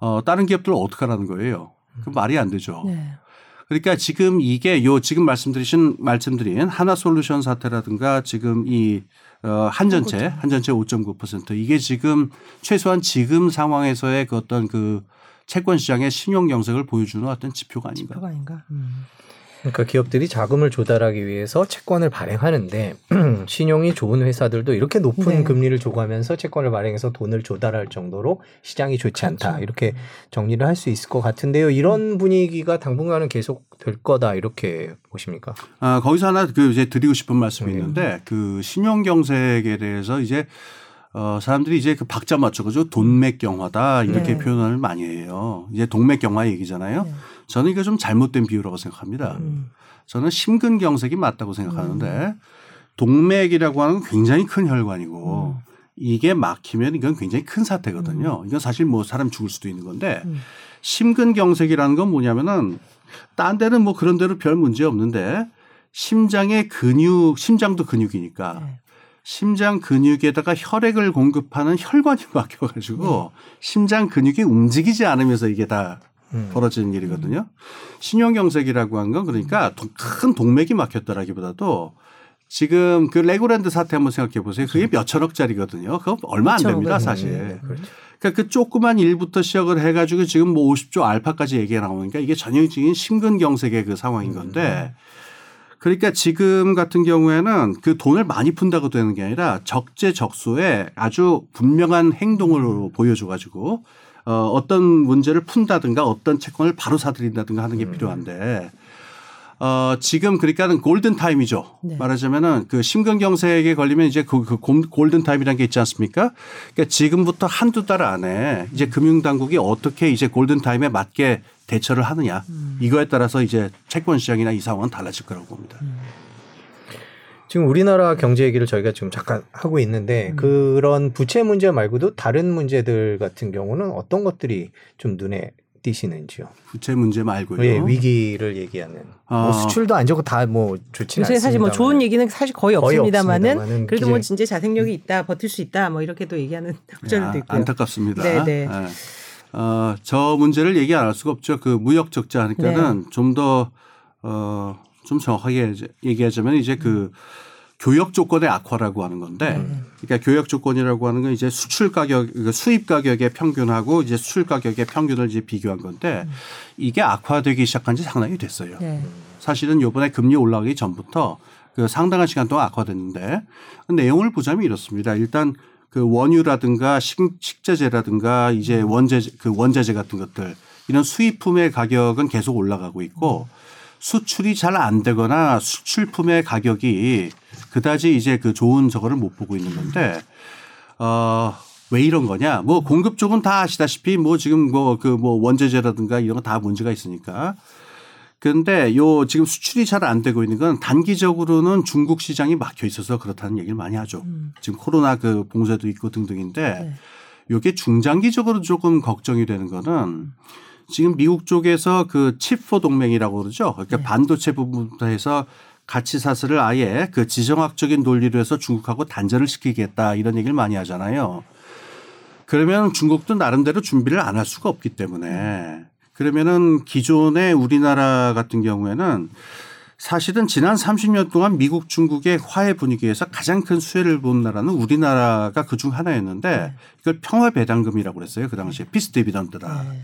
어 다른 기업들은 어떡하라는 거예요. 그 말이 안 되죠. 네. 그러니까 지금 이게 요 지금 말씀드리신 말씀드린 하나솔루션 사태라든가 지금 이 어, 한전채 한전채 5.9% 이게 지금 최소한 지금 상황에서의 그 어떤 그 채권 시장의 신용 경색을 보여주는 어떤 지표가 아닌가. 그거 아닌가? 음. 그러니까 기업들이 자금을 조달하기 위해서 채권을 발행하는데 신용이 좋은 회사들도 이렇게 높은 네. 금리를 조가면서 채권을 발행해서 돈을 조달할 정도로 시장이 좋지 않다 그렇죠. 이렇게 정리를 할 수 있을 것 같은데요. 이런 분위기가 당분간은 계속 될 거다 이렇게 보십니까? 아, 거기서 하나 그 이제 드리고 싶은 말씀이 네. 있는데 그 신용 경색에 대해서 이제 어, 사람들이 이제 그 박자 맞춰 가지고 돈맥경화다 이렇게 네. 표현을 많이 해요. 이제 동맥경화 얘기잖아요. 네. 저는 이거 좀 잘못된 비유라고 생각합니다. 음. 저는 심근경색이 맞다고 생각하는데 동맥이라고 하는 건 굉장히 큰 혈관이고 이게 막히면 이건 굉장히 큰 사태거든요. 이건 사실 뭐 사람 죽을 수도 있는 건데 음. 심근경색이라는 건 뭐냐면은 딴 데는 뭐 그런 대로 별 문제 없는데 심장의 근육, 심장도 근육이니까 네. 심장 근육에다가 혈액을 공급하는 혈관이 막혀가지고 심장 근육이 움직이지 않으면서 이게 다 음. 벌어지는 일이거든요. 신용경색이라고 한 건 그러니까 동- 큰 동맥이 막혔다라기보다도 지금 그 레고랜드 사태 한번 생각해 보세요. 그게 몇 천억짜리거든요. 그거 얼마 안 그렇죠. 됩니다, 네. 사실. 그렇죠. 그러니까 그 조그만 일부터 시작을 해가지고 지금 뭐 50조 알파까지 얘기가 나오니까 이게 전형적인 심근경색의 그 상황인 건데 그러니까 지금 같은 경우에는 그 돈을 많이 푼다고 되는 게 아니라 적재적소에 아주 분명한 행동을 보여줘가지고 어, 어떤 문제를 푼다든가 어떤 채권을 바로 사들인다든가 하는 게 필요한데 어, 지금 그러니까는 골든 타임이죠. 네. 말하자면은 그 심근 경색에 걸리면 이제 그, 그 곰- 골든 타임이라는 게 있지 않습니까? 그러니까 지금부터 한두 달 안에 이제 금융 당국이 어떻게 이제 골든 타임에 맞게 대처를 하느냐 이거에 따라서 이제 채권 시장이나 이 상황은 달라질 거라고 봅니다. 지금 우리나라 경제 얘기를 저희가 지금 잠깐 하고 있는데 그런 부채 문제 말고도 다른 문제들 같은 경우는 어떤 것들이 좀 눈에 띄시는지요? 부채 문제 말고요. 예, 위기를 얘기하는 아. 뭐 수출도 안 좋고 다 뭐 좋지는 요새 사실 뭐. 좋은 얘기는 사실 거의 거의 없습니다만은 없습니다만은 그래도 뭐 기재- 진짜 자생력이 있다 버틸 수 있다 뭐 이렇게도 얘기하는 야, 학자들도 있고요. 안타깝습니다. 네, 네. 예. 어, 저 문제를 얘기 안 할 수가 없죠. 그 무역 적자 하니까는 네. 좀더 어, 좀 정확하게 얘기하자면 이제 그 교역 조건의 악화라고 하는 건데, 음. 그러니까 교역 조건이라고 하는 건 이제 수출 가격, 그러니까 수입 가격의 평균하고 이제 수출 가격의 평균을 이제 비교한 건데, 음. 이게 악화되기 시작한 지 상당히 됐어요. 네. 사실은 요번에 금리 올라가기 전부터 그 상당한 시간 동안 악화됐는데, 내용을 보자면 이렇습니다. 일단 그 원유라든가 식, 식재재라든가 이제 음. 원재, 그 원자재 같은 것들, 이런 수입품의 가격은 계속 올라가고 있고, 음. 수출이 잘 안 되거나 수출품의 가격이 그다지 이제 그 좋은 저거를 못 보고 있는 건데 어. 왜 이런 거냐? 뭐 공급 쪽은 다 아시다시피 뭐 지금 뭐 그뭐 그뭐 원재재라든가 이런 거 다 문제가 있으니까. 그런데 요 지금 수출이 잘 안 되고 있는 건 단기적으로는 중국 시장이 막혀 있어서 그렇다는 얘기를 많이 하죠. 음. 지금 코로나 그 봉쇄도 있고 등등인데 네. 요게 중장기적으로 조금 걱정이 되는 거는 지금 미국 쪽에서 그 칩포 동맹이라고 그러죠. 그러니까 네. 반도체 부분부터 해서 가치 사슬을 아예 그 지정학적인 논리로 해서 중국하고 단절을 시키겠다 이런 얘기를 많이 하잖아요. 그러면 중국도 나름대로 준비를 안 할 수가 없기 때문에 그러면은 기존의 우리나라 같은 경우에는 사실은 지난 30년 동안 미국 중국의 화해 분위기에서 가장 큰 수혜를 본 나라는 우리나라가 그중 하나였는데 네. 이걸 평화 배당금이라고 그랬어요. 그 당시에 peace dividend라. 네.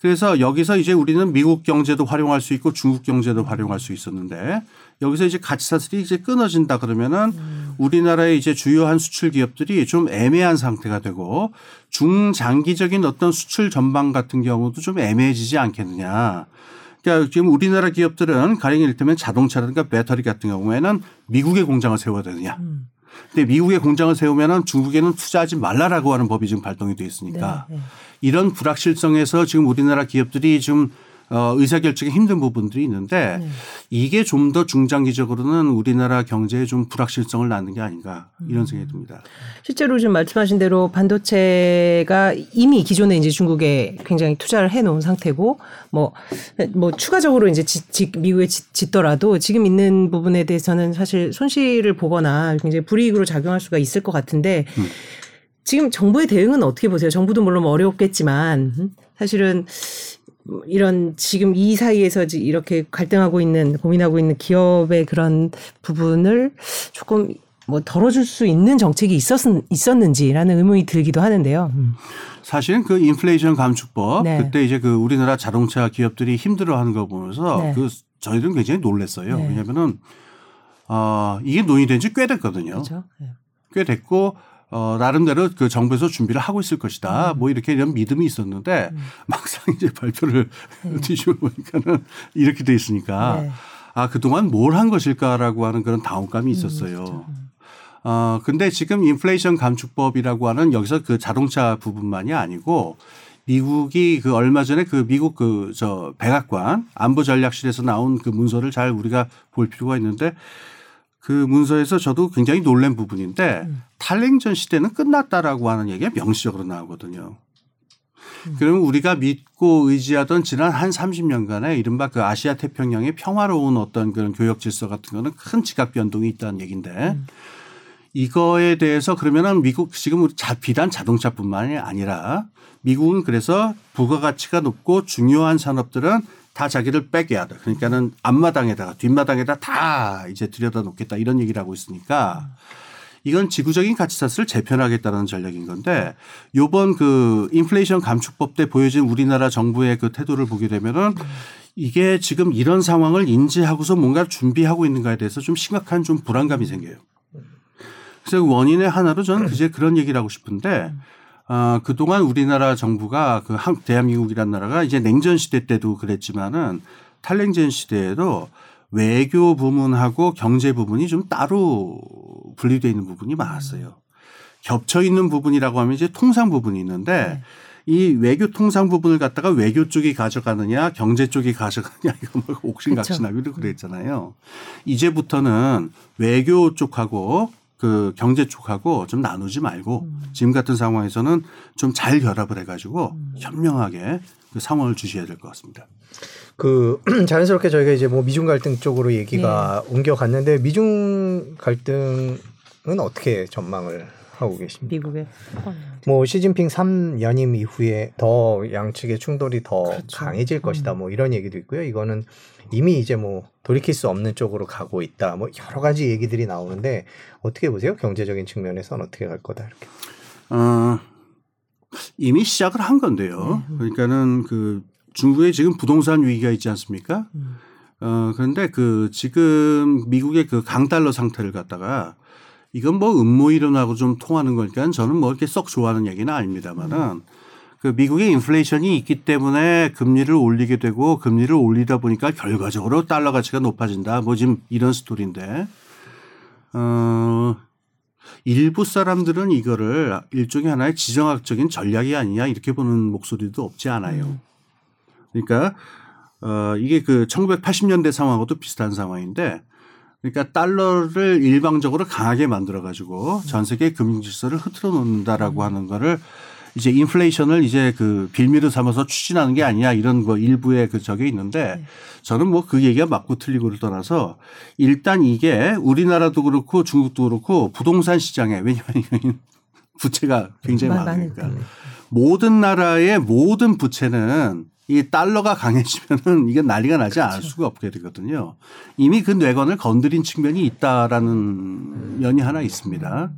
그래서 여기서 이제 우리는 미국 경제도 활용할 수 있고 중국 경제도 활용할 수 있었는데 여기서 이제 가치 사슬이 이제 끊어진다 그러면은 음. 우리나라의 이제 주요한 수출 기업들이 좀 애매한 상태가 되고 중장기적인 어떤 수출 전망 같은 경우도 좀 애매해지지 않겠느냐. 그러니까 지금 우리나라 기업들은 가령 이를테면 자동차라든가 배터리 같은 경우에는 미국에 공장을 세워야 되느냐. 음. 근데 미국에 공장을 세우면은 중국에는 투자하지 말라라고 하는 법이 지금 발동이 돼 있으니까 네, 네. 이런 불확실성에서 지금 우리나라 기업들이 좀 어, 의사결정에 힘든 부분들이 있는데 네. 이게 좀 더 중장기적으로는 우리나라 경제에 좀 불확실성을 낳는 게 아닌가 이런 생각이 듭니다. 실제로 지금 말씀하신 대로 반도체가 이미 기존에 이제 중국에 굉장히 투자를 해 놓은 상태고 뭐, 뭐 추가적으로 이제 지, 지, 미국에 짓, 더라도 지금 있는 부분에 대해서는 사실 손실을 보거나 굉장히 불이익으로 작용할 수가 있을 것 같은데 음. 지금 정부의 대응은 어떻게 보세요? 정부도 물론 어렵겠지만 사실은 이런 지금 이 사이에서 이렇게 갈등하고 있는 고민하고 있는 기업의 그런 부분을 조금 뭐 덜어줄 수 있는 정책이 있었, 있었는지라는 의문이 들기도 하는데요. 음. 사실은 그 인플레이션 감축법 네. 그때 이제 그 우리나라 자동차 기업들이 힘들어하는 거 보면서 네. 그 저희들은 굉장히 놀랐어요. 네. 왜냐하면은 어, 이게 논의된 지 꽤 됐거든요. 그렇죠? 네. 꽤 됐고 어, 나름대로 그 정부에서 준비를 하고 있을 것이다. 음. 뭐 이렇게 이런 믿음이 있었는데 음. 막상 이제 발표를 네. 뒤집어 보니까는 이렇게 돼 있으니까 네. 아, 그동안 뭘 한 것일까라고 하는 그런 당혹감이 음, 있었어요. 음, 어, 근데 지금 인플레이션 감축법이라고 하는 여기서 그 자동차 부분만이 아니고 미국이 그 얼마 전에 그 미국 그 저 백악관 안보 전략실에서 나온 그 문서를 잘 우리가 볼 필요가 있는데 그 문서에서 저도 굉장히 놀란 부분인데 음. 탈냉전 시대는 끝났다라고 하는 얘기가 명시적으로 나오거든요. 음. 그러면 우리가 믿고 의지하던 지난 한 30년간의 이른바 그 아시아 태평양의 평화로운 어떤 그런 교역 질서 같은 거는 큰 지각 변동이 있다는 얘기인데 음. 이거에 대해서 그러면은 미국 지금 자, 비단 자동차뿐만이 아니라 미국은 그래서 부가가치가 높고 중요한 산업들은 다 자기를 빼게 하다. 그러니까는 앞마당에다가 뒷마당에다 다 이제 들여다 놓겠다 이런 얘기를 하고 있으니까 이건 지구적인 가치사슬을 재편하겠다는 전략인 건데 요번 그 인플레이션 감축법 때 보여진 우리나라 정부의 그 태도를 보게 되면은 이게 지금 이런 상황을 인지하고서 뭔가 준비하고 있는가에 대해서 좀 심각한 좀 불안감이 생겨요. 그래서 원인의 하나로 저는 그제 그런 얘기를 하고 싶은데 어, 그동안 우리나라 정부가 그 한, 대한민국이란 나라가 이제 냉전 시대 때도 그랬지만은 탈냉전 시대에도 외교 부문하고 경제 부분이 좀 따로 분리되어 있는 부분이 많았어요. 겹쳐 있는 부분이라고 하면 이제 통상 부분이 있는데 네. 이 외교 통상 부분을 갖다가 외교 쪽이 가져가느냐 경제 쪽이 가져가느냐 이거 뭐 옥신각신하기도 그랬잖아요. 이제부터는 외교 쪽하고 그 경제 쪽하고 좀 나누지 말고 음. 지금 같은 상황에서는 좀 잘 결합을 해가지고 음. 현명하게 그 상황을 주셔야 될 것 같습니다. 그 자연스럽게 저희가 이제 뭐 미중 갈등 쪽으로 얘기가 네. 옮겨갔는데 미중 갈등은 어떻게 전망을 하고 계십니다. 미국의 뭐 시진핑 3연임 이후에 더 양측의 충돌이 더 그렇죠. 강해질 것이다. 뭐 이런 얘기도 있고요. 이거는 이미 이제 뭐 돌이킬 수 없는 쪽으로 가고 있다. 뭐 여러 가지 얘기들이 나오는데 어떻게 보세요? 경제적인 측면에서는 어떻게 갈 거다 이렇게. 어, 이미 시작을 한 건데요. 그러니까는 그 중국에 지금 부동산 위기가 있지 않습니까? 어, 그런데 그 지금 미국의 그 강달러 상태를 갖다가 이건 뭐 음모 이론하고 좀 통하는 거니까 저는 뭐 이렇게 썩 좋아하는 얘기는 아닙니다만은 그 미국의 인플레이션이 있기 때문에 금리를 올리게 되고 금리를 올리다 보니까 결과적으로 달러 가치가 높아진다. 뭐 지금 이런 스토리인데 어 일부 사람들은 이거를 일종의 하나의 지정학적인 전략이 아니냐 이렇게 보는 목소리도 없지 않아요. 그러니까 어 이게 그 1980년대 상황하고도 비슷한 상황인데 그러니까 달러를 일방적으로 강하게 만들어 가지고 전 세계 금융 질서를 흐트러 놓는다라고 하는 거를 이제 인플레이션을 이제 그 빌미로 삼아서 추진하는 게 아니냐 이런 거 일부의 그 적이 있는데 저는 뭐 그 얘기가 맞고 틀리고를 떠나서 일단 이게 우리나라도 그렇고 중국도 그렇고 부동산 시장에 왜냐하면 부채가 굉장히 많으니까. 모든 나라의 모든 부채는 이 달러가 강해지면은 이게 난리가 나지 않을 수가 없게 되거든요. 이미 그 뇌관을 건드린 측면이 있다라는 면이 하나 있습니다.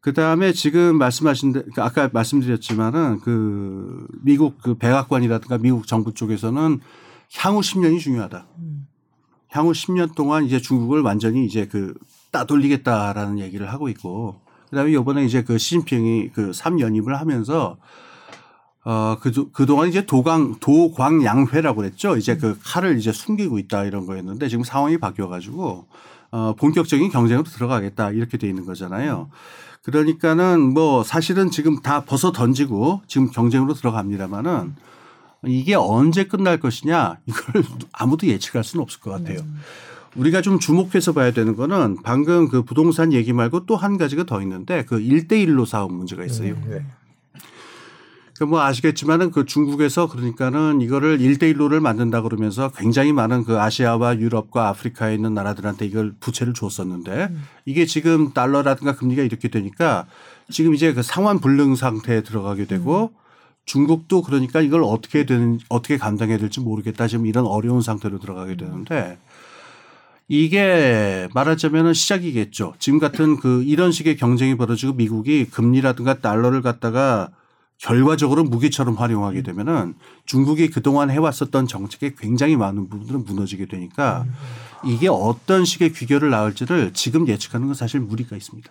그 다음에 지금 말씀하신, 데- 그 아까 말씀드렸지만은 그 미국 그 백악관이라든가 미국 정부 쪽에서는 향후 10년이 중요하다. 향후 10년 동안 이제 중국을 완전히 이제 그 따돌리겠다라는 얘기를 하고 있고 그다음에 이번에 이제 그 시진핑이 그 3연임을 하면서 어, 그, 그동안 이제 도강, 도광양회라고 그랬죠. 이제 그 칼을 이제 숨기고 있다 이런 거였는데 지금 상황이 바뀌어가지고 어, 본격적인 경쟁으로 들어가겠다 이렇게 돼 있는 거잖아요. 그러니까는 뭐 사실은 지금 다 벗어 던지고 지금 경쟁으로 들어갑니다만은 이게 언제 끝날 것이냐 이걸 아무도 예측할 수는 없을 것 같아요. 우리가 좀 주목해서 봐야 되는 거는 방금 그 부동산 얘기 말고 또 한 가지가 더 있는데 그 1대1로 사업 문제가 있어요. 네. 그뭐 아시겠지만은 그 중국에서 그러니까는 이거를 1대1로를 만든다 그러면서 굉장히 많은 그 아시아와 유럽과 아프리카에 있는 나라들한테 이걸 부채를 줬었는데 이게 지금 달러라든가 금리가 이렇게 되니까 지금 이제 그 상환 불능 상태에 들어가게 되고 중국도 그러니까 이걸 어떻게 되는 어떻게 감당해야 될지 모르겠다. 지금 이런 어려운 상태로 들어가게 되는데 이게 말하자면은 시작이겠죠. 지금 같은 그 이런 식의 경쟁이 벌어지고 미국이 금리라든가 달러를 갖다가 결과적으로 무기처럼 활용하게 되면은 중국이 그동안 해왔었던 정책의 굉장히 많은 부분들은 무너지게 되니까 이게 어떤 식의 귀결을 낳을지를 지금 예측하는 건 사실 무리가 있습니다.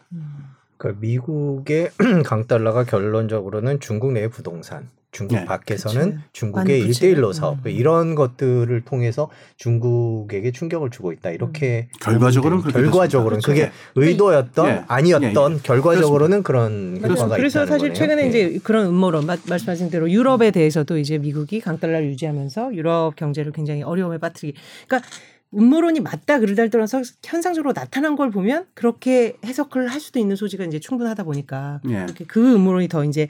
그 미국의 강달러가 결론적으로는 중국 내의 부동산, 중국 네. 밖에서는 그치. 중국의 많은 부채. 1대1로 사업 음. 이런 것들을 통해서 중국에게 충격을 주고 있다. 이렇게 결과적으로는 그렇게 결과적으로는 됐습니다. 그게 의도였던 예. 아니었던 예, 예. 결과적으로는 그런 그렇죠. 효과가 그래서 있다는 사실 거네요. 최근에 예. 이제 그런 음모론 마- 말씀하신 대로 유럽에 대해서도 이제 미국이 강달러를 유지하면서 유럽 경제를 굉장히 어려움에 빠뜨리기. 그러니까 음모론이 맞다 그러다 떠나서 현상적으로 나타난 걸 보면 그렇게 해석을 할 수도 있는 소지가 이제 충분하다 보니까 예. 그 음모론이 더 이제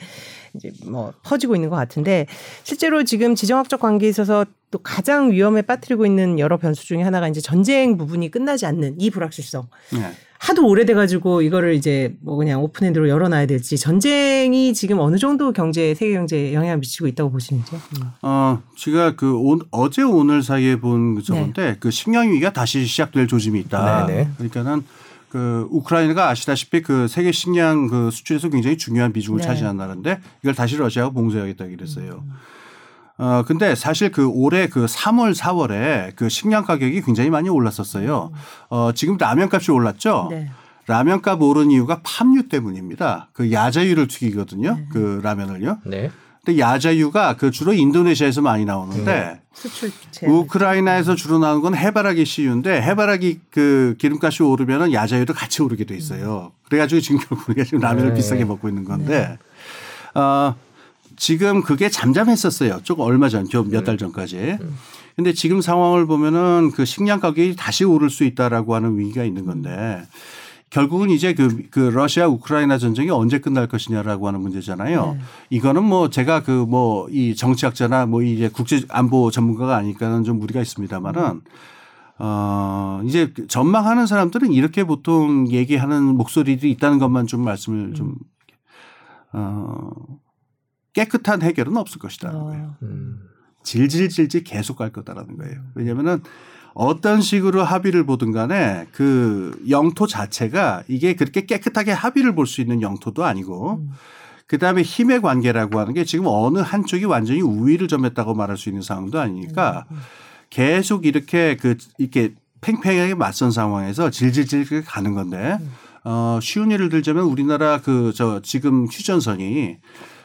이제 뭐 퍼지고 있는 것 같은데 실제로 지금 지정학적 관계에 있어서 또 가장 위험에 빠뜨리고 있는 여러 변수 중에 하나가 이제 전쟁 부분이 끝나지 않는 이 불확실성. 네. 하도 오래돼가지고 이거를 이제 뭐 그냥 오픈핸드로 열어놔야 될지 전쟁이 지금 어느 정도 경제 세계 경제에 영향을 미치고 있다고 보시는지요? 음. 어, 제가 그 오, 어제 오늘 사이에 본그 저건데 그 식량 위기가 다시 시작될 조짐이 있다. 네, 네. 그러니까는 그 우크라이나가 아시다시피 그 세계 식량 그 수출에서 굉장히 중요한 비중을 네. 차지한 나라인데 이걸 다시 러시아가 봉쇄하겠다 그랬어요. 어, 근데 사실 그 올해 그 3월, 4월에 그 식량 가격이 굉장히 많이 올랐었어요. 어, 지금 라면 값이 올랐죠? 네. 라면 값 오른 이유가 팜유 때문입니다. 그 야자유를 튀기거든요. 그 라면을요. 네. 근데 야자유가 그 주로 인도네시아에서 많이 나오는데 수출 제 우크라이나에서 주로 나오는 건 해바라기 씨유인데 해바라기 그 기름값이 오르면은 야자유도 같이 오르게 돼 있어요. 그래가지고 지금 결국 우리가 지금 라면을 네. 비싸게 먹고 있는 건데 어, 지금 그게 잠잠했었어요. 조금 얼마 전, 몇 달 전까지. 근데 지금 상황을 보면은 그 식량 가격이 다시 오를 수 있다라고 하는 위기가 있는 건데 결국은 이제 그, 그 러시아 우크라이나 전쟁이 언제 끝날 것이냐라고 하는 문제잖아요. 이거는 뭐 제가 그 뭐 이 정치학자나 뭐 이제 국제 안보 전문가가 아니까는 좀 무리가 있습니다만은 어, 이제 전망하는 사람들은 이렇게 보통 얘기하는 목소리들이 있다는 것만 좀 말씀을 좀, 어, 깨끗한 해결은 없을 것이다라는 어. 거예요. 음. 질질질질 계속 갈 거다라는 거예요. 왜냐면은 어떤 식으로 합의를 보든 간에 그 영토 자체가 이게 그렇게 깨끗하게 합의를 볼 수 있는 영토도 아니고 그 다음에 힘의 관계라고 하는 게 지금 어느 한쪽이 완전히 우위를 점했다고 말할 수 있는 상황도 아니니까 계속 이렇게 그 이렇게 팽팽하게 맞선 상황에서 질질질 가는 건데 어 쉬운 예를 들자면 우리나라 그 저 지금 휴전선이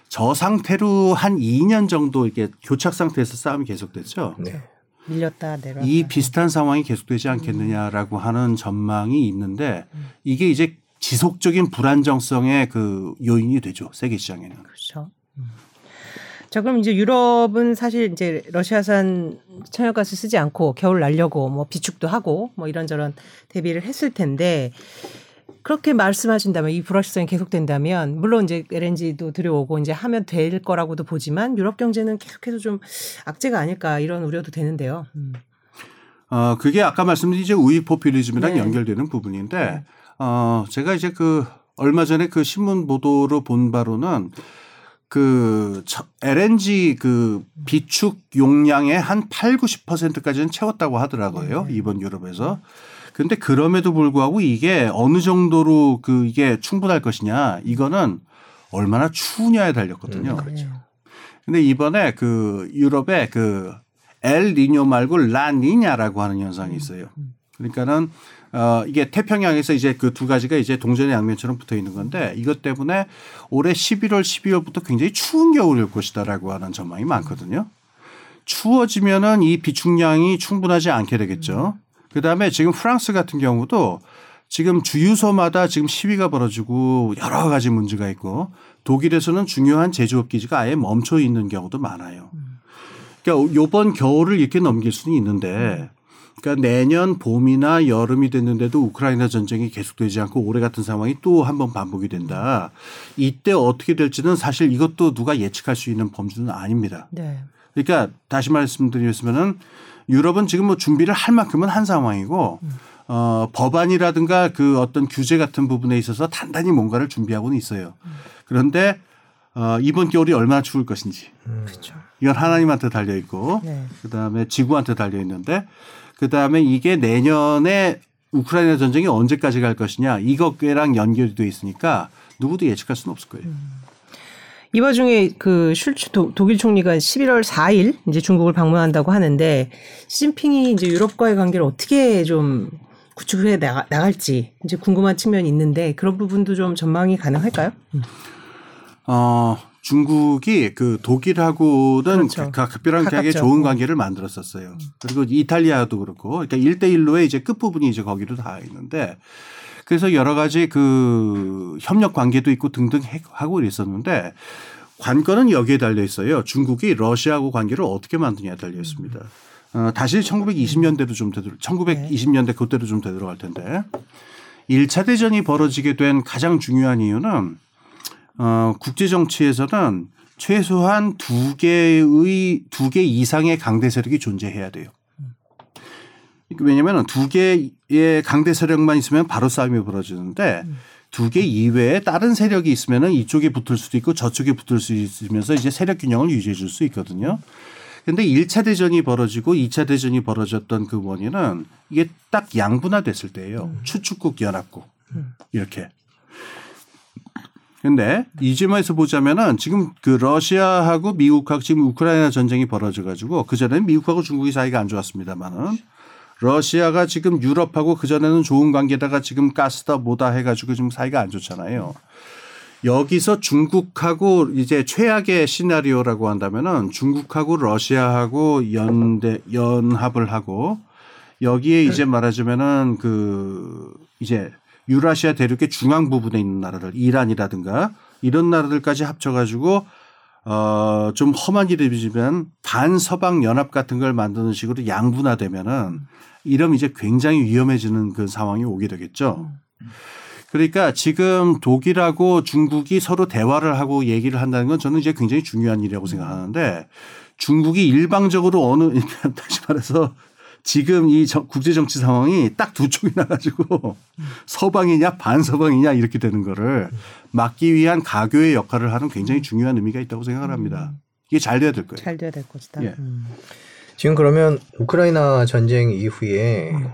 저 상태로 한 2년 정도 이렇게 교착 상태에서 싸움이 계속됐죠. 네. 밀렸다 내려왔다. 이 비슷한 상황이 계속되지 않겠느냐라고 하는 전망이 있는데 이게 이제 지속적인 불안정성의 그 요인이 되죠 세계 시장에는. 그렇죠. 음. 자 그럼 이제 유럽은 사실 이제 러시아산 천연가스 쓰지 않고 겨울 날려고 뭐 비축도 하고 뭐 이런저런 대비를 했을 텐데 그렇게 말씀하신다면 이 불확실성이 계속된다면 물론 이제 LNG도 들여오고 이제 하면 될 거라고도 보지만 유럽 경제는 계속해서 좀 악재가 아닐까 이런 우려도 되는데요. 음. 어 그게 아까 말씀드린 이제 우익 포퓰리즘이랑 네. 연결되는 부분인데 어 제가 이제 그 얼마 전에 그 신문 보도로 본 바로는 그 저- LNG 그 비축 용량의 한 8, 90%까지는 채웠다고 하더라고요. 이번 유럽에서. 근데 그럼에도 불구하고 이게 어느 정도로 그 이게 충분할 것이냐 이거는 얼마나 추우냐에 달렸거든요. 그렇죠. 근데 이번에 그 유럽에 그 엘 니뇨 말고 라 니냐라고 하는 현상이 있어요. 그러니까는 어 이게 태평양에서 이제 그 두 가지가 이제 동전의 양면처럼 붙어 있는 건데 이것 때문에 올해 11월, 12월부터 굉장히 추운 겨울일 것이다라고 하는 전망이 많거든요. 추워지면은 이 비축량이 충분하지 않게 되겠죠. 그 다음에 지금 프랑스 같은 경우도 지금 주유소마다 지금 시위가 벌어지고 여러 가지 문제가 있고 독일에서는 중요한 제조업 기지가 아예 멈춰 있는 경우도 많아요. 그러니까 요번 겨울을 이렇게 넘길 수는 있는데 그러니까 내년 봄이나 여름이 됐는데도 우크라이나 전쟁이 계속되지 않고 올해 같은 상황이 또 한 번 반복이 된다. 이때 어떻게 될지는 사실 이것도 누가 예측할 수 있는 범주는 아닙니다. 네. 그러니까 다시 말씀드리면은 유럽은 지금 뭐 준비를 할 만큼은 한 상황이고 어, 법안이라든가 그 어떤 규제 같은 부분에 있어서 단단히 뭔가를 준비하고는 있어요. 그런데 어, 이번 겨울이 얼마나 추울 것인지 그렇죠. 이건 하나님한테 달려 있고 네. 그다음에 지구한테 달려 있는데 그다음에 이게 내년에 우크라이나 전쟁이 언제까지 갈 것이냐 이것랑 연결이 돼 있으니까 누구도 예측할 수는 없을 거예요. 이 와중에 그 슐츠 도- 독일 총리가 11월 4일 이제 중국을 방문한다고 하는데 시진핑이 이제 유럽과의 관계를 어떻게 좀 구축해 나가, 나갈지 이제 궁금한 측면이 있는데 그런 부분도 좀 전망이 가능할까요? 어, 중국이 그 독일하고는 그렇죠. 각- 각별하게. 좋은 관계를 만들었었어요. 그리고 이탈리아도 그렇고 그러니까 1대1로의 이제 끝부분이 이제 거기로 다 있는데 그래서 여러 가지 그 협력 관계도 있고 등등 해- 하고 있었는데 관건은 여기에 달려 있어요. 중국이 러시아하고 관계를 어떻게 만드냐에 달려 있습니다. 어, 다시 1920년대도 좀 되돌, 1920년대 그때로 좀 되돌아갈 텐데 1차 대전이 벌어지게 된 가장 중요한 이유는 어, 국제 정치에서는 최소한 두 개의 두 개 이상의 강대 세력이 존재해야 돼요. 왜냐하면 두 개의 강대 세력만 있으면 바로 싸움이 벌어지는데 두개 이외에 다른 세력이 있으면은 이쪽에 붙을 수도 있고 저쪽에 붙을 수 있으면서 이제 세력 균형을 유지해 줄 수 있거든요. 근데 1차 대전이 벌어지고 2차 대전이 벌어졌던 그 원인은 이게 딱 양분화 됐을 때예요. 추축국 연합국 이렇게. 근데 이 점에서 보자면은 지금 그 러시아하고 미국하고 지금 우크라이나 전쟁이 벌어져 가지고 그 전에는 미국하고 중국이 사이가 안 좋았습니다만은 러시아가 지금 유럽하고 그 전에는 좋은 관계다가 지금 가스다 뭐다 해가지고 지금 사이가 안 좋잖아요. 여기서 중국하고 이제 최악의 시나리오라고 한다면은 중국하고 러시아하고 연대 연합을 하고 여기에 이제 말하자면은 그 이제 유라시아 대륙의 중앙 부분에 있는 나라들 이란이라든가 이런 나라들까지 합쳐가지고 어 좀 험한 이름이지만 반서방 연합 같은 걸 만드는 식으로 양분화되면은 이러면 이제 굉장히 위험해지는 그 상황이 오게 되겠죠. 그러니까 지금 독일하고 중국이 서로 대화를 하고 얘기를 한다는 건 저는 이제 굉장히 중요한 일이라고 생각하는데 중국이 일방적으로 어느 다시 말해서 지금 이 국제 정치 상황이 딱 두 쪽이 나가지고 서방이냐 반서방이냐 이렇게 되는 거를 막기 위한 가교의 역할을 하는 굉장히 중요한 의미가 있다고 생각을 합니다. 이게 잘 돼야 될 거예요. 잘 돼야 될 것이다. 예. 음. 지금 그러면 우크라이나 전쟁 이후에 음.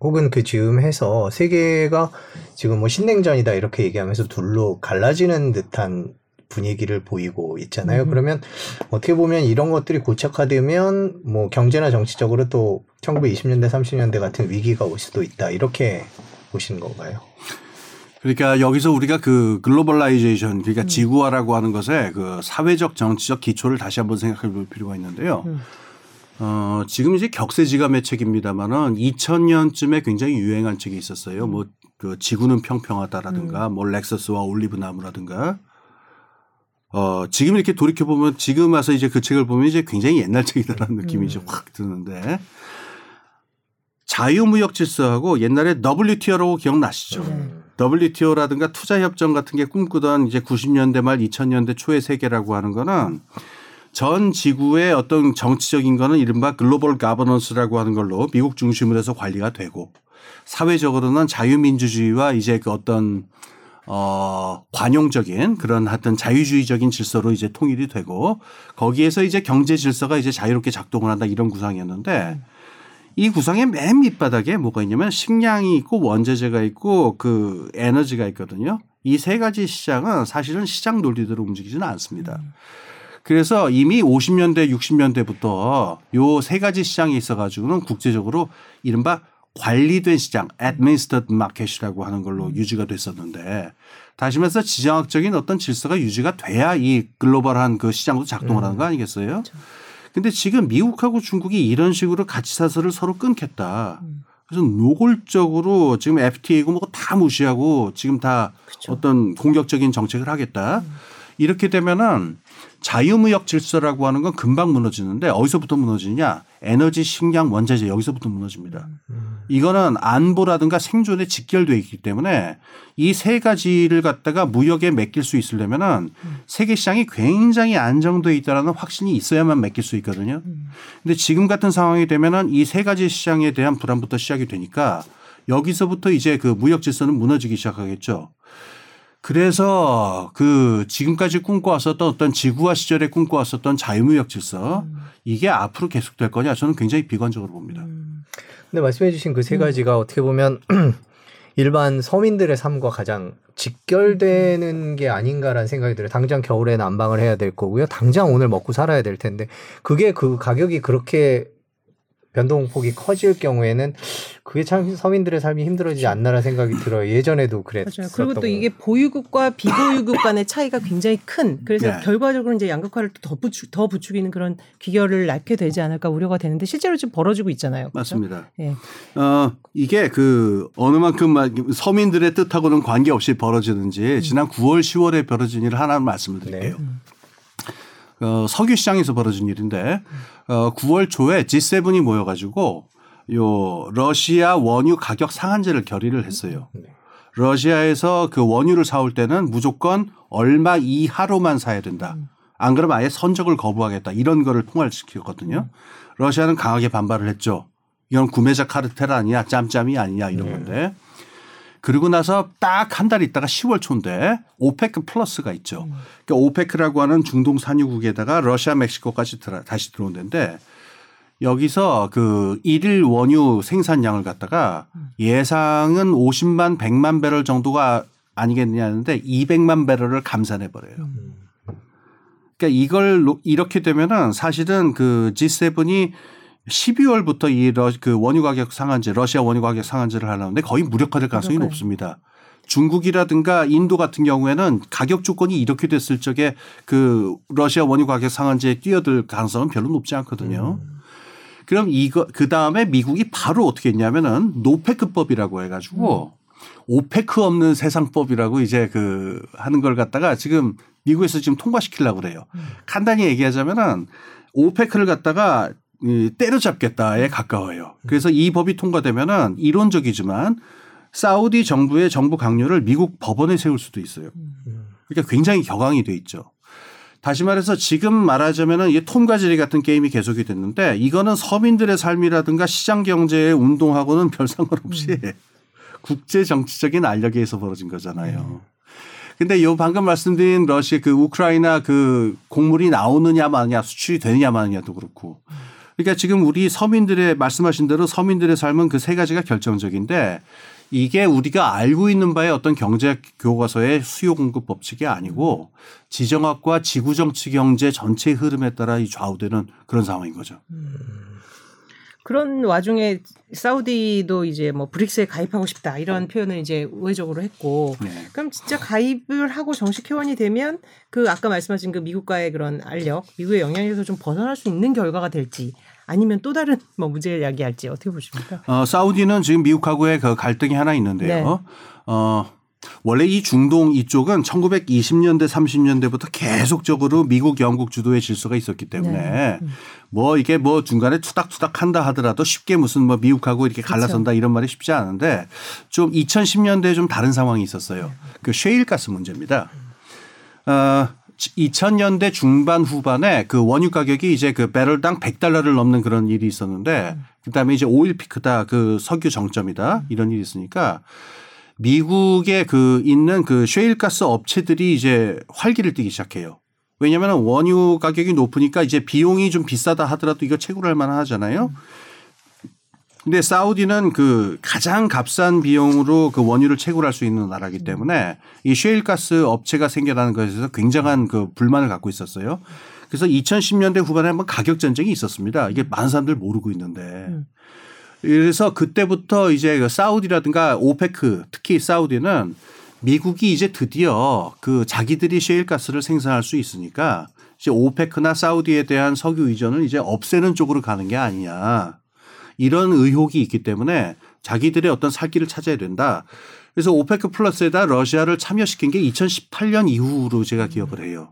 혹은 그 즈음해서 세계가 지금 뭐 신냉전이다 이렇게 얘기하면서 둘로 갈라지는 듯한 분위기를 보이고 있잖아요. 음. 그러면 어떻게 보면 이런 것들이 고착화되면 뭐 경제나 정치적으로 또 1920년대, 30년대 같은 위기가 올 수도 있다. 이렇게 보시는 건가요? 그러니까 여기서 우리가 그 globalization 그러니까 음. 지구화라고 하는 것에 그 사회적 정치적 기초를 다시 한번 생각해 볼 필요가 있는데요. 음. 어, 지금 이제 격세지감의 책입니다만은 2000년쯤에 굉장히 유행한 책이 있었어요. 뭐 그 지구는 평평하다라든가 음. 뭐 렉서스와 올리브 나무라든가 어, 지금 이렇게 돌이켜보면 지금 와서 이제 그 책을 보면 이제 굉장히 옛날 책이다라는 느낌이 음. 이제 확 드는데 자유무역 질서하고 옛날에 WTO라고 기억나시죠? 네. WTO라든가 투자협정 같은 게 꿈꾸던 이제 90년대 말 2000년대 초의 세계라고 하는 거는 전 지구의 어떤 정치적인 거는 이른바 글로벌 가버넌스라고 하는 걸로 미국 중심으로 해서 관리가 되고 사회적으로는 자유민주주의와 이제 그 어떤 어, 관용적인 그런 하여튼 자유주의적인 질서로 이제 통일이 되고 거기에서 이제 경제 질서가 이제 자유롭게 작동을 한다 이런 구상이었는데 이 구상의 맨 밑바닥에 뭐가 있냐면 식량이 있고 원자재가 있고 그 에너지가 있거든요. 이 세 가지 시장은 사실은 시장 논리대로 움직이지는 않습니다. 그래서 이미 50년대, 60년대부터 요 세 가지 시장이 있어가지고는 국제적으로 이른바 관리된 시장, administered market이라고 하는 걸로 음. 유지가 됐었는데 다시 말해서 지정학적인 어떤 질서가 유지가 돼야 이 글로벌한 그 시장도 작동을 음. 하는 거 아니겠어요? 그렇죠. 근데 지금 미국하고 중국이 이런 식으로 가치 사슬을 서로 끊겠다. 음. 그래서 노골적으로 지금 FTA고 뭐다 무시하고 지금 다 그렇죠. 어떤 공격적인 정책을 하겠다. 음. 이렇게 되면은 자유무역 질서라고 하는 건 금방 무너지는데 어디서부터 무너지냐? 에너지, 식량, 원자재 여기서부터 무너집니다. 음. 이거는 안보라든가 생존에 직결돼 있기 때문에 이 세 가지를 갖다가 무역에 맡길 수 있으려면은 음. 세계 시장이 굉장히 안정돼 있다라는 확신이 있어야만 맡길 수 있거든요. 음. 근데 지금 같은 상황이 되면은 이 세 가지 시장에 대한 불안부터 시작이 되니까 여기서부터 이제 그 무역 질서는 무너지기 시작하겠죠. 그래서 그 지금까지 꿈꿔왔었던 어떤 지구화 시절에 꿈꿔왔었던 자유무역 질서 음. 이게 앞으로 계속될 거냐 저는 굉장히 비관적으로 봅니다. 음. 근데 말씀해 주신 그 세 가지가 음. 어떻게 보면 일반 서민들의 삶과 가장 직결되는 게 아닌가라는 생각이 들어요. 당장 겨울에 난방을 해야 될 거고요. 당장 오늘 먹고 살아야 될 텐데 그게 그 가격이 그렇게 변동폭이 커질 경우에는 그게 참 서민들의 삶이 힘들어지지 않나라는 생각이 들어요. 예전에도 그랬어요 그리고 또 이게 보유국과 비보유국 간의 차이가 굉장히 큰 그래서 네. 결과적으로 이제 양극화를 더, 부추, 더 부추기는 그런 귀결을 낳게 되지 않을까 우려가 되는데 실제로 지금 벌어지고 있잖아요. 그렇죠? 맞습니다. 예. 어, 이게 그 어느 만큼 서민들의 뜻하고는 관계없이 벌어지는지 음. 지난 9월 10월에 벌어진 일을 하나 말씀을 드릴게요. 네. 어, 석유 시장에서 벌어진 일인데 어, 9월 초에 G7이 모여가지고 요 러시아 원유 가격 상한제를 결의를 했어요. 네. 러시아에서 그 원유를 사올 때는 무조건 얼마 이하로만 사야 된다. 안 그러면 아예 선적을 거부하겠다. 이런 거를 통할시켰거든요. 러시아는 강하게 반발을 했죠. 이건 구매자 카르텔 아니야, 짬짬이 아니냐 이런 네. 건데. 그리고 나서 딱 한 달 있다가 10월 초인데 오페크 플러스가 있죠. 음. 그러니까 오페크라고 하는 중동 산유국에다가 러시아, 멕시코까지 들어, 다시 들어온 데인데 여기서 그 일일 원유 생산량을 갖다가 음. 예상은 50만 100만 배럴 정도가 아니겠냐는데 200만 배럴을 감산해 버려요. 음. 그러니까 이걸 이렇게 되면은 사실은 그 G7이 12월부터 이그 원유 가격 상한제, 러시아 원유 가격 상한제를 하려는데 거의 무력화될 가능성이 무력화요. 높습니다. 중국이라든가 인도 같은 경우에는 가격 조건이 이렇게 됐을 적에 그 러시아 원유 가격 상한제에 뛰어들 가능성은 별로 높지 않거든요. 음. 그럼 이거 그 다음에 미국이 바로 어떻게 했냐면은 NOPEC법이라고 해가지고 음. 오페크 없는 세상법이라고 이제 그 하는 걸 갖다가 지금 미국에서 지금 통과시키려고 그래요. 음. 간단히 얘기하자면은 오페크를 갖다가 때려잡겠다에 가까워요. 그래서 이 법이 통과되면은 이론적이지만 사우디 정부의 정부 강요를 미국 법원에 세울 수도 있어요. 그러니까 굉장히 격앙이 돼 있죠. 다시 말해서 지금 말하자면은 이게 톰과 제리 같은 게임이 계속이 됐는데 이거는 서민들의 삶이라든가 시장 경제의 운동하고는 별 상관없이 음. 국제 정치적인 알력에서 벌어진 거잖아요. 근데 요 방금 말씀드린 러시아 그 우크라이나 그 곡물이 나오느냐 마느냐 수출이 되느냐 마느냐도 그렇고 그러니까 지금 우리 서민들의 말씀하신 대로 서민들의 삶은 그 세 가지가 결정적인데 이게 우리가 알고 있는 바의 어떤 경제 교과서의 수요 공급 법칙이 아니고 지정학과 지구 정치 경제 전체 흐름에 따라 이 좌우되는 그런 상황인 거죠. 음. 그런 와중에 사우디도 이제 뭐 브릭스에 가입하고 싶다 이런 표현을 이제 우회적으로 했고 네. 그럼 진짜 가입을 하고 정식 회원이 되면 그 아까 말씀하신 그 미국과의 그런 알력, 미국의 영향에서 좀 벗어날 수 있는 결과가 될지 아니면 또 다른 뭐 문제를 야기할지 어떻게 보십니까? 어, 사우디는 지금 미국하고의 그 갈등이 하나 있는데요. 네. 어, 원래 이 중동 이쪽은 1920년대 30년대부터 계속적으로 미국 영국 주도의 질서가 있었기 때문에 네. 음. 뭐 이게 뭐 중간에 투닥투닥 한다 하더라도 쉽게 무슨 뭐 미국하고 이렇게 갈라선다 그렇죠. 이런 말이 쉽지 않은데 좀 2010년대에 좀 다른 상황이 있었어요. 그 쉐일가스 문제입니다. 어, 2000년대 중반 후반에 그 원유 가격이 이제 그 배럴당 100달러를 넘는 그런 일이 있었는데 그다음에 이제 오일 피크다 그 석유 정점이다 이런 일이 있으니까 미국에 그 있는 그 쉐일가스 업체들이 이제 활기를 띠기 시작해요. 왜냐하면 원유 가격이 높으니까 이제 비용이 좀 비싸다 하더라도 이거 채굴할 만한 하잖아요. 근데 사우디는 그 가장 값싼 비용으로 그 원유를 채굴할 수 있는 나라기 때문에 이 쉐일가스 업체가 생겨나는 것에서 굉장한 그 불만을 갖고 있었어요. 그래서 2010년대 후반에 한번 가격 전쟁이 있었습니다. 이게 많은 사람들 모르고 있는데. 그래서 그때부터 이제 그 사우디라든가 오페크 특히 사우디는 미국이 이제 드디어 그 자기들이 셰일가스를 생산할 수 있으니까 이제 오페크나 사우디에 대한 석유 의존을 이제 없애는 쪽으로 가는 게 아니냐. 이런 의혹이 있기 때문에 자기들의 어떤 살 길을 찾아야 된다. 그래서 오페크 플러스에다 러시아를 참여시킨 게 2018년 이후로 제가 기억을 해요.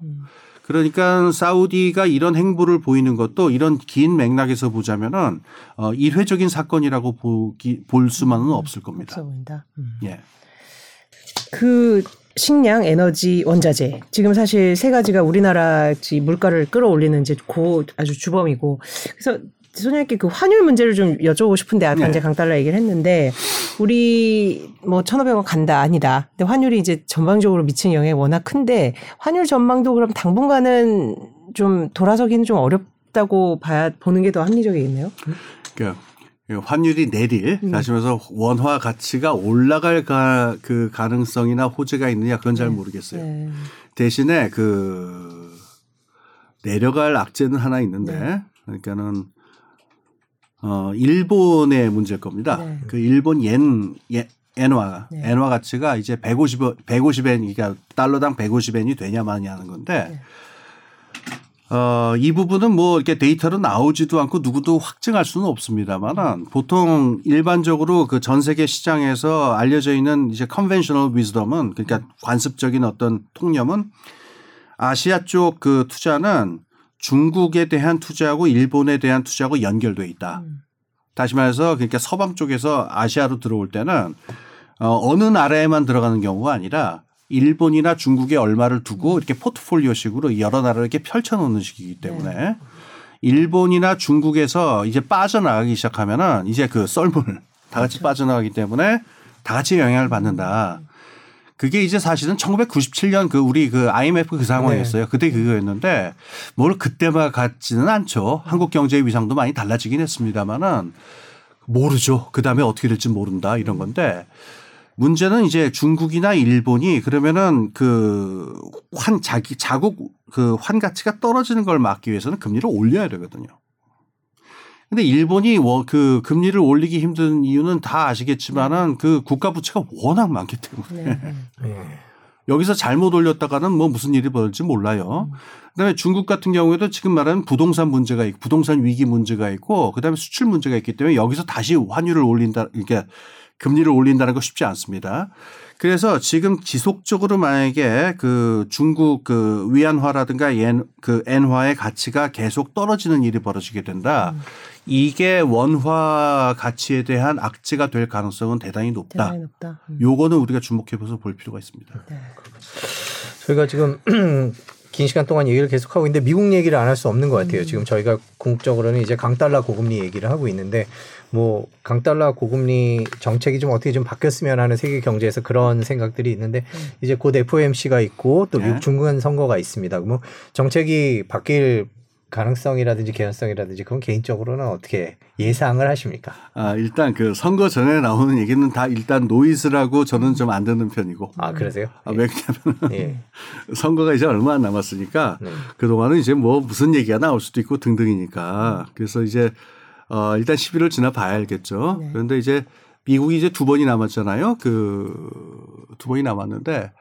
그러니까 사우디가 이런 행보를 보이는 것도 이런 긴 맥락에서 보자면은 어 일회적인 사건이라고 보기 볼 수만은 없을 겁니다. 없어 보인다. 음. 예. 그 식량, 에너지, 원자재. 지금 사실 세 가지가 우리나라 물가를 끌어올리는 이제 고 아주 주범이고. 그래서 소장님께 그 환율 문제를 좀 여쭤보고 싶은데 아까 네. 이제 강달러 얘기를 했는데 우리 뭐 천오백 원 간다 아니다. 근데 환율이 이제 전방적으로 미치는 영향이 워낙 큰데 환율 전망도 그럼 당분간은 좀 돌아서기는 좀 어렵다고 봐야 보는 게 더 합리적이겠네요. 그러니까 환율이 내릴 음. 다시 말해서 원화 가치가 올라갈 가, 그 가능성이나 호재가 있느냐 그건 잘 네. 모르겠어요. 네. 대신에 그 내려갈 악재는 하나 있는데 네. 그러니까는 어, 일본의 문제일 겁니다. 네. 그 일본 옌, 예, 엔화, 네. 엔화 가치가 이제 150, 150엔, 그러니까 달러당 150엔이 되냐 마냐 하는 건데, 네. 어, 이 부분은 뭐 이렇게 데이터로 나오지도 않고 누구도 확증할 수는 없습니다만은 보통 일반적으로 그 전 세계 시장에서 알려져 있는 이제 conventional wisdom은 그러니까 관습적인 어떤 통념은 아시아 쪽 그 투자는 중국에 대한 투자하고 일본에 대한 투자하고 연결돼 있다. 음. 다시 말해서 그러니까 서방 쪽에서 아시아로 들어올 때는 어, 어느 나라에만 들어가는 경우가 아니라 일본이나 중국에 얼마를 두고 이렇게 포트폴리오식으로 여러 나라를 이렇게 펼쳐놓는 식이기 때문에 네. 일본이나 중국에서 이제 빠져나가기 시작하면은 이제 그 썰물 다 같이 그렇죠. 빠져나가기 때문에 다 같이 영향을 받는다. 음. 그게 이제 사실은 1997년 그 우리 그 IMF 그 상황이었어요. 네. 그때 그거였는데 뭘 그때만 같지는 않죠. 한국 경제의 위상도 많이 달라지긴 했습니다만은 모르죠. 그 다음에 어떻게 될지 모른다 이런 건데 문제는 이제 중국이나 일본이 그러면은 그 환 자기 자국 그 환 가치가 떨어지는 걸 막기 위해서는 금리를 올려야 되거든요. 근데 일본이 그 금리를 올리기 힘든 이유는 다 아시겠지만은 그 국가 부채가 워낙 많기 때문에 네. 네. 여기서 잘못 올렸다가는 뭐 무슨 일이 벌어질지 몰라요. 그다음에 중국 같은 경우에도 지금 말하는 부동산 문제가 있고 부동산 위기 문제가 있고 그다음에 수출 문제가 있기 때문에 여기서 다시 환율을 올린다 그러니까 금리를 올린다는 거 쉽지 않습니다. 그래서 지금 지속적으로 만약에 그 중국 그 위안화라든가 엔, 그 엔화의 가치가 계속 떨어지는 일이 벌어지게 된다. 음. 이게 원화 가치에 대한 악재가 될 가능성은 대단히 높다. 대단히 높다. 음. 요거는 우리가 주목해봐서 볼 필요가 있습니다. 네. 저희가 지금 긴 시간 동안 얘기를 계속하고 있는데 미국 얘기를 안 할 수 없는 것 같아요. 음. 지금 저희가 궁극적으로는 이제 강달러 고금리 얘기를 하고 있는데 뭐 강달러 고금리 정책이 좀 어떻게 좀 바뀌었으면 하는 세계 경제에서 그런 생각들이 있는데 음. 이제 곧 FOMC가 있고 또 미국 네. 중간 선거가 있습니다. 뭐 정책이 바뀔 가능성이라든지 개연성이라든지 그건 개인적으로는 어떻게 예상을 하십니까? 아, 일단 그 선거 전에 나오는 얘기는 다 일단 노이즈라고 저는 좀 안 듣는 편이고. 아 그러세요? 아, 왜냐면 예. 선거가 이제 얼마 안 남았으니까 네. 그 동안은 이제 뭐 무슨 얘기가 나올 수도 있고 등등이니까 그래서 이제 어 일단 11월 지나 봐야 알겠죠. 네. 그런데 이제 미국이 이제 두 번이 남았잖아요. 그 두 번이 남았는데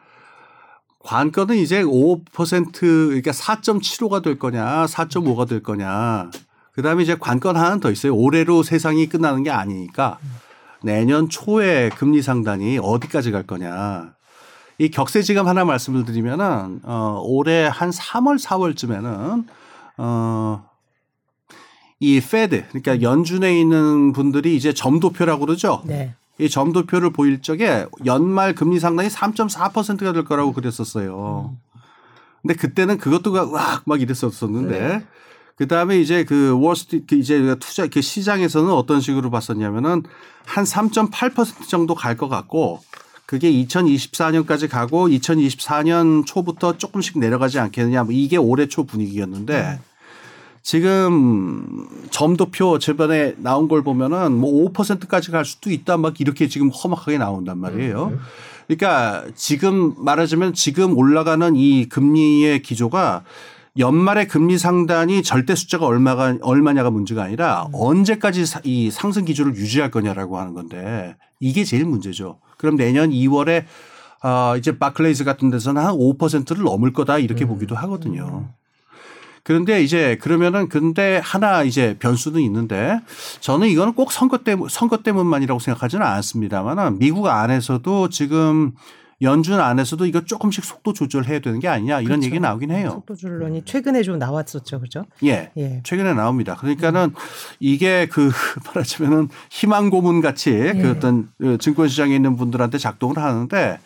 관건은 이제 5% 그러니까 4.75가 될 거냐, 4.5가 될 거냐. 그다음에 이제 관건 하나는 더 있어요. 올해로 세상이 끝나는 게 아니니까 내년 초에 금리 상단이 어디까지 갈 거냐. 이 격세지감 하나 말씀을 드리면은 어 올해 한 3월 4월쯤에는 어이 페드 그러니까 연준에 있는 분들이 이제 점도표라고 그러죠. 네. 이 점도표를 보일 적에 연말 금리 상단이 3.4%가 될 거라고 그랬었어요. 근데 그때는 그것도 막, 막 이랬었었는데 네. 그 다음에 이제 그 월스트리트 이제 투자 그 시장에서는 어떤 식으로 봤었냐면은 한 3.8% 정도 갈 것 같고 그게 2024년까지 가고 2024년 초부터 조금씩 내려가지 않겠느냐 뭐 이게 올해 초 분위기였는데 지금 점도표 저번에 나온 걸 보면은 뭐 5%까지 갈 수도 있다 막 이렇게 지금 험악하게 나온단 말이에요. 그러니까 지금 말하자면 지금 올라가는 이 금리의 기조가 연말에 금리 상단이 절대 숫자가 얼마가 얼마냐가 문제가 아니라 언제까지 사- 이 상승 기조를 유지할 거냐라고 하는 건데 이게 제일 문제죠. 그럼 내년 2월에 아 이제 바클레이즈 같은 데서는 한 5%를 넘을 거다 이렇게 보기도 하거든요. 그런데 이제 그러면은 근데 하나 이제 변수는 있는데 저는 이거는 꼭 선거 때문 선거 때문만이라고 생각하지는 않습니다만은 미국 안에서도 지금 연준 안에서도 이거 조금씩 속도 조절해야 되는 게 아니냐 이런 그렇죠. 얘기 나오긴 해요. 속도조절론이 최근에 좀 나왔었죠, 그죠? 예. 예. 최근에 나옵니다. 그러니까는 이게 그 말하자면은 희망 고문 같이 그 어떤 그 증권 시장에 있는 분들한테 작동을 하는데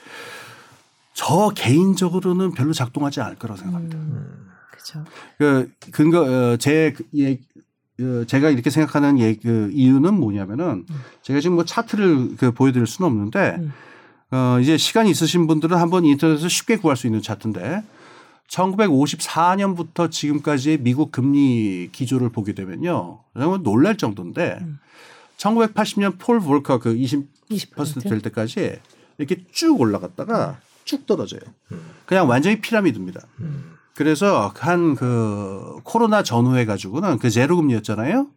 저 개인적으로는 별로 작동하지 않을 거라고 생각합니다. 그렇죠. 그 근거 어, 제 그, 예, 그 제가 이렇게 생각하는 예, 그 이유는 뭐냐면은 제가 지금 뭐 차트를 그 보여드릴 수는 없는데 음. 어 이제 시간이 있으신 분들은 한번 인터넷에서 쉽게 구할 수 있는 차트인데 1954년부터 지금까지의 미국 금리 기조를 보게 되면요. 정말 놀랄 정도인데 1980년 폴 볼커 그 20%, 20%? 될 때까지 이렇게 쭉 올라갔다가 쭉 떨어져요. 그냥 완전히 피라미드입니다. 그래서 한 그 코로나 전후해 가지고는 그 제로 금리였잖아요.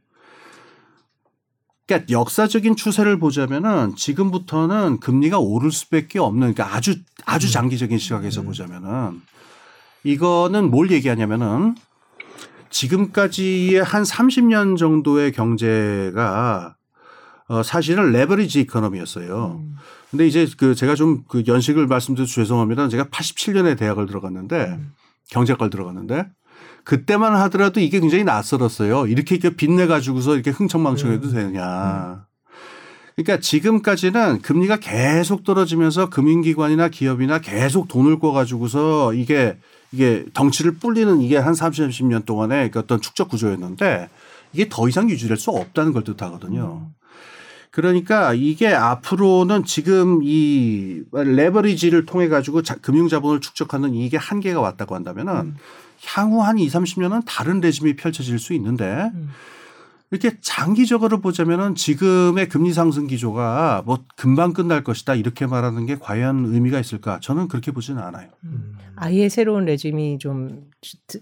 그러니까 역사적인 추세를 보자면은 지금부터는 금리가 오를 수밖에 없는 그러니까 아주 아주 장기적인 시각에서 보자면은 이거는 뭘 얘기하냐면은 지금까지의 한 30년 정도의 경제가 어 사실은 레버리지 이코노미였어요. 근데 이제 그 제가 좀 그 연식을 말씀드려서 죄송합니다. 제가 87년에 대학을 들어갔는데 경제과를 들어갔는데 그때만 하더라도 이게 굉장히 낯설었어요. 이렇게 이렇게 빚내 가지고서 이렇게 흥청망청해도 되느냐. 그러니까 지금까지는 금리가 계속 떨어지면서 금융기관이나 기업이나 계속 돈을 꿔 가지고서 이게 이게 덩치를 불리는 이게 한 30, 30년 동안의 그 어떤 축적 구조였는데 이게 더 이상 유지될 수 없다는 걸 뜻하거든요. 그러니까 이게 앞으로는 지금 이 레버리지를 통해 가지고 자- 금융 자본을 축적하는 이게 한계가 왔다고 한다면은 향후 한 2, 30년은 다른 레짐이 펼쳐질 수 있는데 이렇게 장기적으로 보자면은 지금의 금리 상승 기조가 뭐 금방 끝날 것이다 이렇게 말하는 게 과연 의미가 있을까? 저는 그렇게 보지는 않아요. 아예 새로운 레짐이 좀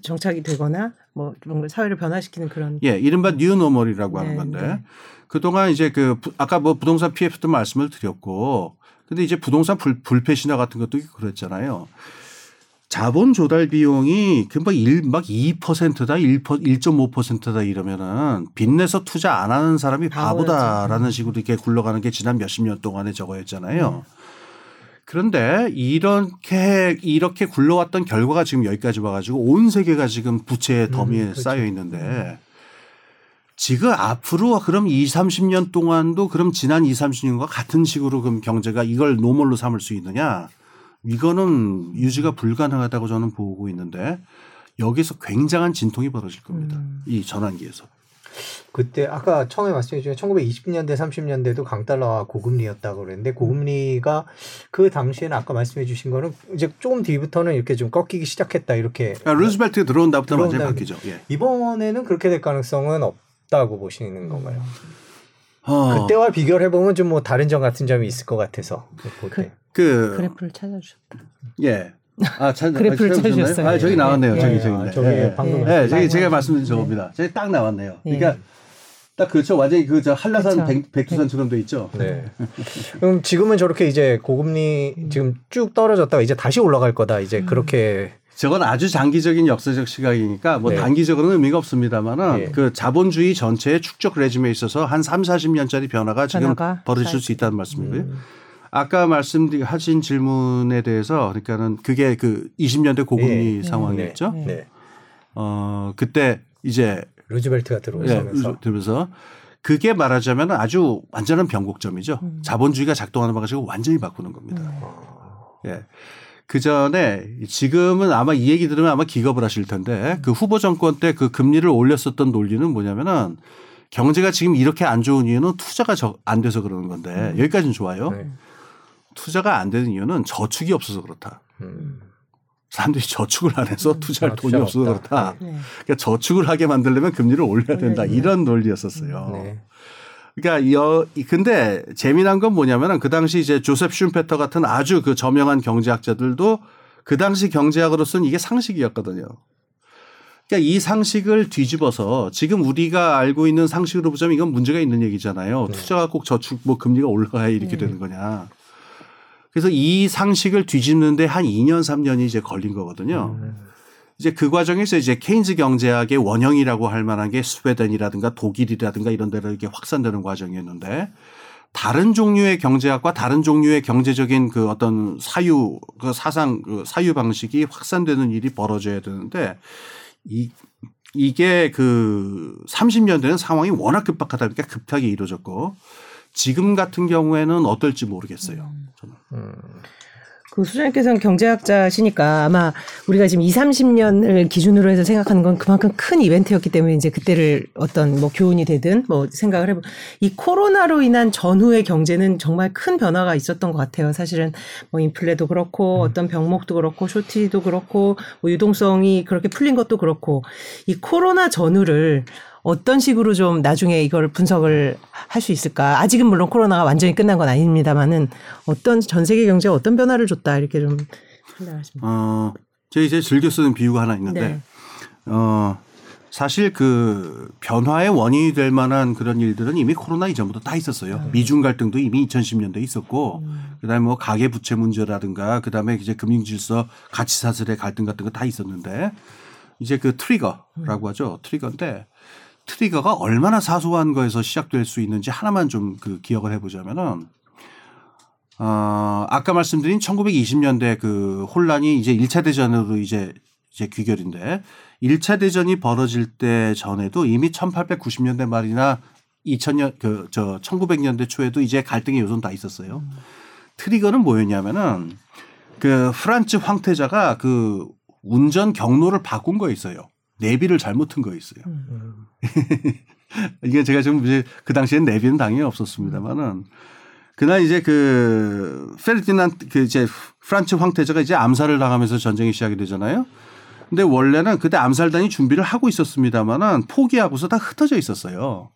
정착이 되거나 뭐 뭔가 사회를 변화시키는 그런 예, 이른바 뉴노멀이라고 하는 네, 건데 네. 그동안 이제 그 부- 아까 뭐 부동산 PF도 말씀을 드렸고 근데 이제 부동산 불, 불패 신화 같은 것도 그랬잖아요. 자본 조달 비용이 그막일막 2%다 1 1.5%다 이러면은 빚내서 투자 안 하는 사람이. 바보다라는 식으로 이렇게 굴러가는 게 지난 몇십 년 동안의 저거였잖아요. 그런데 이렇게 이렇게 굴러왔던 결과가 지금 여기까지 와가지고 온 세계가 지금 부채의 더미에 그렇죠. 쌓여 있는데 지금 앞으로 그럼 2, 30년 동안도 그럼 지난 2, 30년과 같은 식으로 그럼 경제가 이걸 normal로 삼을 수 있느냐? 이거는 유지가 불가능하다고 저는 보고 있는데 여기서 굉장한 진통이 벌어질 겁니다. 음. 이 전환기에서. 그때 아까 처음에 말씀해 주신 1920년대 30년대도 강달러와 고금리였다고 그랬는데 고금리가 그 당시에는 아까 말씀해 주신 거는 이제 조금 뒤부터는 이렇게 좀 꺾이기 시작했다 이렇게 그러니까 루즈벨트가 들어온 다부터 완전히 들어온 바뀌죠. 예. 이번에는 그렇게 될 가능성은 없 다고 보시는 건가요? 어, 그때와 비교를 해보면 좀 뭐 다른 점 같은 점이 있을 것 같아서 볼 때. 그 그래프를 찾아주셨다. 예. 아, 찾, 그래프를 아, 찾아주셨나요? 찾으셨어요. 아, 저기 나왔네요. 예. 저기 예. 저기. 아, 저기 예. 방금 네, 저기 제가 말씀드린 저겁니다. 저기 딱 나왔네요. 예. 그러니까 딱 그렇죠. 완전히 그 저 한라산 그쵸. 백, 백두산처럼 돼 있죠. 네. 그럼 지금은 저렇게 이제 고금리 지금 쭉 떨어졌다가 이제 다시 올라갈 거다. 이제 그렇게 저건 아주 장기적인 역사적 시각이니까 뭐 네. 단기적으로는 의미가 없습니다만은 예. 그 자본주의 전체의 축적 레짐에 있어서 한 3, 40년짜리 변화가 지금 변화가 벌어질 수 있다는 말씀이고요. 아까 말씀하신 질문에 대해서 그러니까는 그게 그 20년대 고금리 예. 상황이었죠. 네. 네. 어, 그때 이제 루즈벨트가 예, 들어오면서 들면서 그게 말하자면 아주 완전한 변곡점이죠. 음. 자본주의가 작동하는 방식을 완전히 바꾸는 겁니다. 음. 예. 그 전에 지금은 아마 이 얘기 들으면 아마 기겁을 하실 텐데 그 후보 정권 때 그 금리를 올렸었던 논리는 뭐냐면은 경제가 지금 이렇게 안 좋은 이유는 투자가 저- 안 돼서 그러는 건데 여기까지는 좋아요. 네. 투자가 안 되는 이유는 저축이 없어서 그렇다. 음. 사람들이 저축을 안 해서 투자할 아, 돈이 없어서 없다. 그렇다. 네. 그러니까 저축을 하게 만들려면 금리를 올려야 된다. 올려야 이런 논리였었어요. 네. 그러니까 여 근데 재미난 건 뭐냐면은 그 당시 이제 조셉 슌페터 같은 아주 그 저명한 경제학자들도 그 당시 경제학으로서는 이게 상식이었거든요. 그러니까 이 상식을 뒤집어서 지금 우리가 알고 있는 상식으로 보자면 이건 문제가 있는 얘기잖아요. 투자가 꼭 저축 뭐 금리가 올라가야 이렇게 되는 거냐. 그래서 이 상식을 뒤집는데 한 2년 3년이 이제 걸린 거거든요. 이제 그 과정에서 이제 케인즈 경제학의 원형이라고 할 만한 게 스웨덴이라든가 독일이라든가 이런 데로 이렇게 확산되는 과정이었는데 다른 종류의 경제학과 다른 종류의 경제적인 그 어떤 사유 그 사상 그 사유 방식이 확산되는 일이 벌어져야 되는데 이 이게 그 30년대는 상황이 워낙 급박하다 보니까 급하게 이루어졌고 지금 같은 경우에는 어떨지 모르겠어요. 저는. 음. 그 수장님께서는 경제학자시니까 아마 우리가 지금 2, 30년을 기준으로 해서 생각하는 건 그만큼 큰 이벤트였기 때문에 이제 그때를 어떤 뭐 교훈이 되든 뭐 생각을 해보. 이 코로나로 인한 전후의 경제는 정말 큰 변화가 있었던 것 같아요. 사실은 뭐 인플레도 그렇고 어떤 병목도 그렇고 쇼티도 그렇고 뭐 유동성이 그렇게 풀린 것도 그렇고 이 코로나 전후를 어떤 식으로 좀 나중에 이걸 분석을 할 수 있을까? 아직은 물론 코로나가 완전히 끝난 건 아닙니다만은 어떤 전 세계 경제가 어떤 변화를 줬다 이렇게 좀 생각하십니다. 어, 제가 이제 즐겨 쓰는 비유가 하나 있는데, 네. 어, 사실 그 변화의 원인이 될 만한 그런 일들은 이미 코로나 이전부터 다 있었어요. 미중 갈등도 이미 2010년대에 있었고, 그 다음에 뭐 가계 부채 문제라든가, 그 다음에 이제 금융 질서 가치 사슬의 갈등 같은 거 다 있었는데, 이제 그 트리거라고 하죠. 트리거인데, 트리거가 얼마나 사소한 거에서 시작될 수 있는지 하나만 좀 그 기억을 해보자면은, 어, 아까 말씀드린 1920년대 그 혼란이 이제 1차 대전으로 이제 이제 귀결인데 1차 대전이 벌어질 때 전에도 이미 1890년대 말이나 2000년 그 저 1900년대 초에도 이제 갈등의 요소는 다 있었어요. 트리거는 뭐였냐면은 그 프란츠 황태자가 그 운전 경로를 바꾼 거 있어요. 내비를 잘못 튼거 있어요. 이게 제가 지금 이제 그 당시엔 내비는 당연히 없었습니다만은 그날 이제 그 페르디난 그 이제 프란츠 황태자가 이제 암살을 당하면서 전쟁이 시작이 되잖아요. 근데 원래는 그때 암살단이 준비를 하고 있었습니다만은 포기하고서 다 흩어져 있었어요.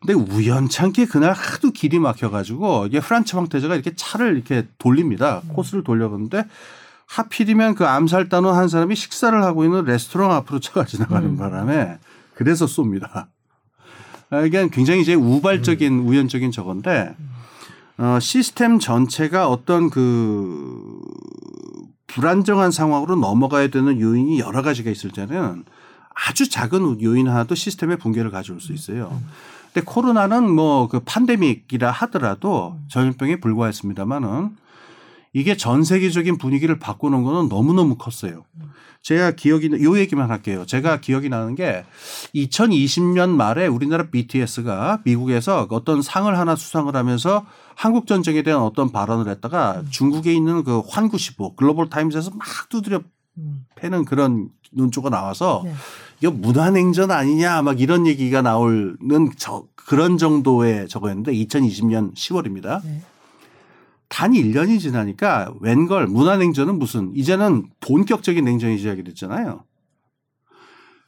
근데 우연찮게 그날 하도 길이 막혀가지고 이게 프란츠 황태자가 이렇게 차를 이렇게 돌립니다. 코스를 돌려보는데 하필이면 그 암살단원 한 사람이 식사를 하고 있는 레스토랑 앞으로 차가 지나가는 바람에 그래서 쏩니다. 아, 이게 굉장히 이제 우발적인 우연적인 저건데 어, 시스템 전체가 어떤 그 불안정한 상황으로 넘어가야 되는 요인이 여러 가지가 있을 때는 아주 작은 요인 하나도 시스템의 붕괴를 가져올 수 있어요. 근데 코로나는 뭐 그 판데믹이라 하더라도 전염병에 불과했습니다만은 이게 전 세계적인 분위기를 바꾸는 거는 너무너무 컸어요. 제가 기억이 요 얘기만 할게요. 제가 기억이 나는 게 2020년 말에 우리나라 BTS가 미국에서 어떤 상을 하나 수상을 하면서 한국 전쟁에 대한 어떤 발언을 했다가 중국에 있는 그 환구시보 글로벌 타임즈에서 막 두드려 패는 그런 논조가 나와서 네. 이거 문화냉전 아니냐 막 이런 얘기가 나오는 저 그런 정도의 저거였는데 2020년 10월입니다. 네. 단 1년이 지나니까 웬걸 문화냉전은 무슨 이제는 본격적인 냉전이 시작이 됐잖아요.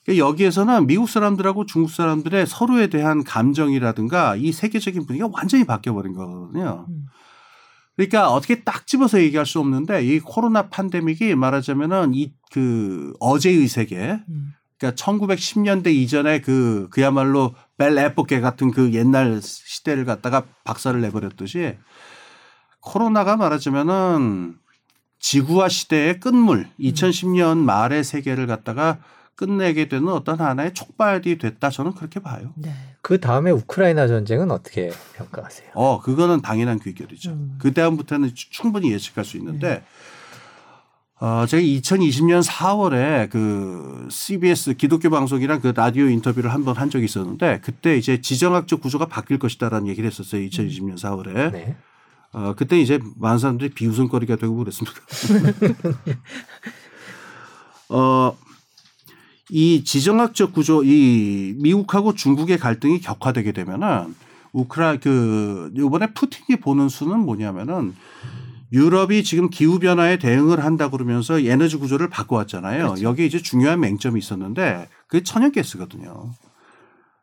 그러니까 여기에서는 미국 사람들하고 중국 사람들의 서로에 대한 감정이라든가 이 세계적인 분위기가 완전히 바뀌어버린 거거든요. 음. 그러니까 어떻게 딱 집어서 얘기할 수 없는데 이 코로나 팬데믹이 말하자면은 이 그 어제의 세계 음. 그러니까 1910년대 이전에 그 그야말로 벨 에포케 같은 그 옛날 시대를 갖다가 박살을 내버렸듯이 코로나가 말하자면은 지구화 시대의 끝물 2010년 말의 세계를 갖다가 끝내게 되는 어떤 하나의 촉발이 됐다 저는 그렇게 봐요. 네. 그 다음에 우크라이나 전쟁은 어떻게 평가하세요? 어 그거는 당연한 귀결이죠. 음. 그 다음부터는 충분히 예측할 수 있는데 어, 제가 2020년 4월에 그 CBS 기독교 방송이랑 그 라디오 인터뷰를 한 번 한 적이 있었는데 그때 이제 지정학적 구조가 바뀔 것이다라는 얘기를 했었어요. 2020년 4월에. 네. 어, 그때 이제 많은 사람들이 비웃음거리가 되고 그랬습니다. 어, 이 지정학적 구조, 이 미국하고 중국의 갈등이 격화되게 되면은 우크라 그 이번에 푸틴이 보는 수는 뭐냐면은 유럽이 지금 기후 변화에 대응을 한다 그러면서 에너지 구조를 바꿔왔잖아요. 여기 이제 중요한 맹점이 있었는데 그게 천연가스거든요.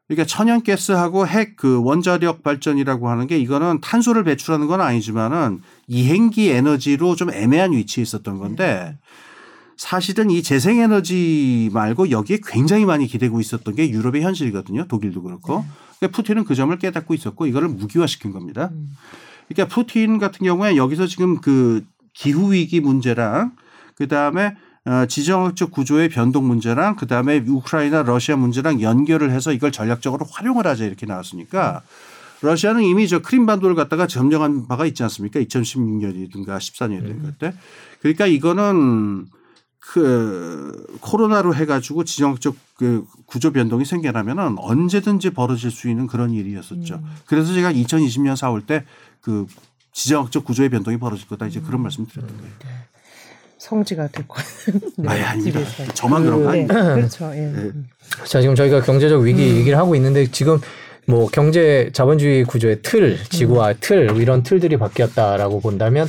그러니까 천연가스하고 핵 그 원자력 발전이라고 하는 게 이거는 탄소를 배출하는 건 아니지만은 이행기 에너지로 좀 애매한 위치에 있었던 건데 사실은 이 재생에너지 말고 여기에 굉장히 많이 기대고 있었던 게 유럽의 현실이거든요. 독일도 그렇고. 그러니까 푸틴은 그 점을 깨닫고 있었고 이거를 무기화시킨 겁니다. 그러니까 푸틴 같은 경우에 여기서 지금 그 기후 위기 문제랑 그 다음에 어, 지정학적 구조의 변동 문제랑 그 다음에 우크라이나 러시아 문제랑 연결을 해서 이걸 전략적으로 활용을 하자 이렇게 나왔으니까 러시아는 이미 저 크림반도를 갖다가 점령한 바가 있지 않습니까? 2016년이든가 14년이든가 그때. 그러니까 이거는 그 코로나로 해가지고 지정학적 그 구조 변동이 생겨나면은 언제든지 벌어질 수 있는 그런 일이었었죠. 그래서 제가 2020년 4월 때 그 지정학적 구조의 변동이 벌어질 거다 이제 그런 말씀 드렸던 거예요. 성지가 될 것 같은. 네, 아니 아닙니다. 집에서. 저만 그런 거 네, 아니에요. 그렇죠. 예. 네. 자, 지금 저희가 경제적 위기 얘기를 하고 있는데 지금 뭐 경제 자본주의 구조의 틀, 지구화 틀 이런 틀들이 바뀌었다라고 본다면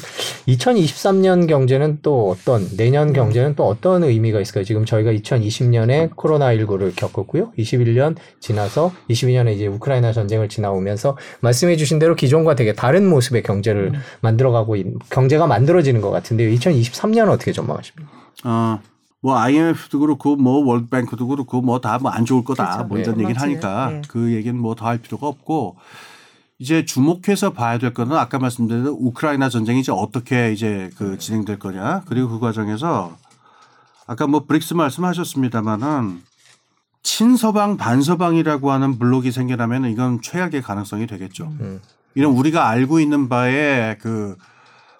2023년 경제는 또 어떤 내년 경제는 또 어떤 의미가 있을까요? 지금 저희가 2020년에 코로나 19를 겪었고요. 21년 지나서 22년에 이제 우크라이나 전쟁을 지나오면서 말씀해 주신 대로 기존과 되게 다른 모습의 경제를 만들어가고 있, 경제가 만들어지는 것 같은데요. 2023년은 어떻게 전망하십니까? 어, 뭐 IMF도 그렇고 뭐 월드뱅크도 그렇고 뭐 다 뭐 안 좋을 거다 그렇죠. 뭐 이런 네. 얘기를. 하니까 네. 그 얘기는 뭐 더 할 필요가 없고 이제 주목해서 봐야 될 거는 아까 말씀드린 우크라이나 전쟁이 이제 어떻게 이제 그 진행될 거냐 그리고 그 과정에서 아까 뭐 브릭스 말씀하셨습니다마는 친서방 반서방이라고 하는 블록이 생겨나면 이건 최악의 가능성이 되겠죠. 음. 이런 우리가 알고 있는 바에 그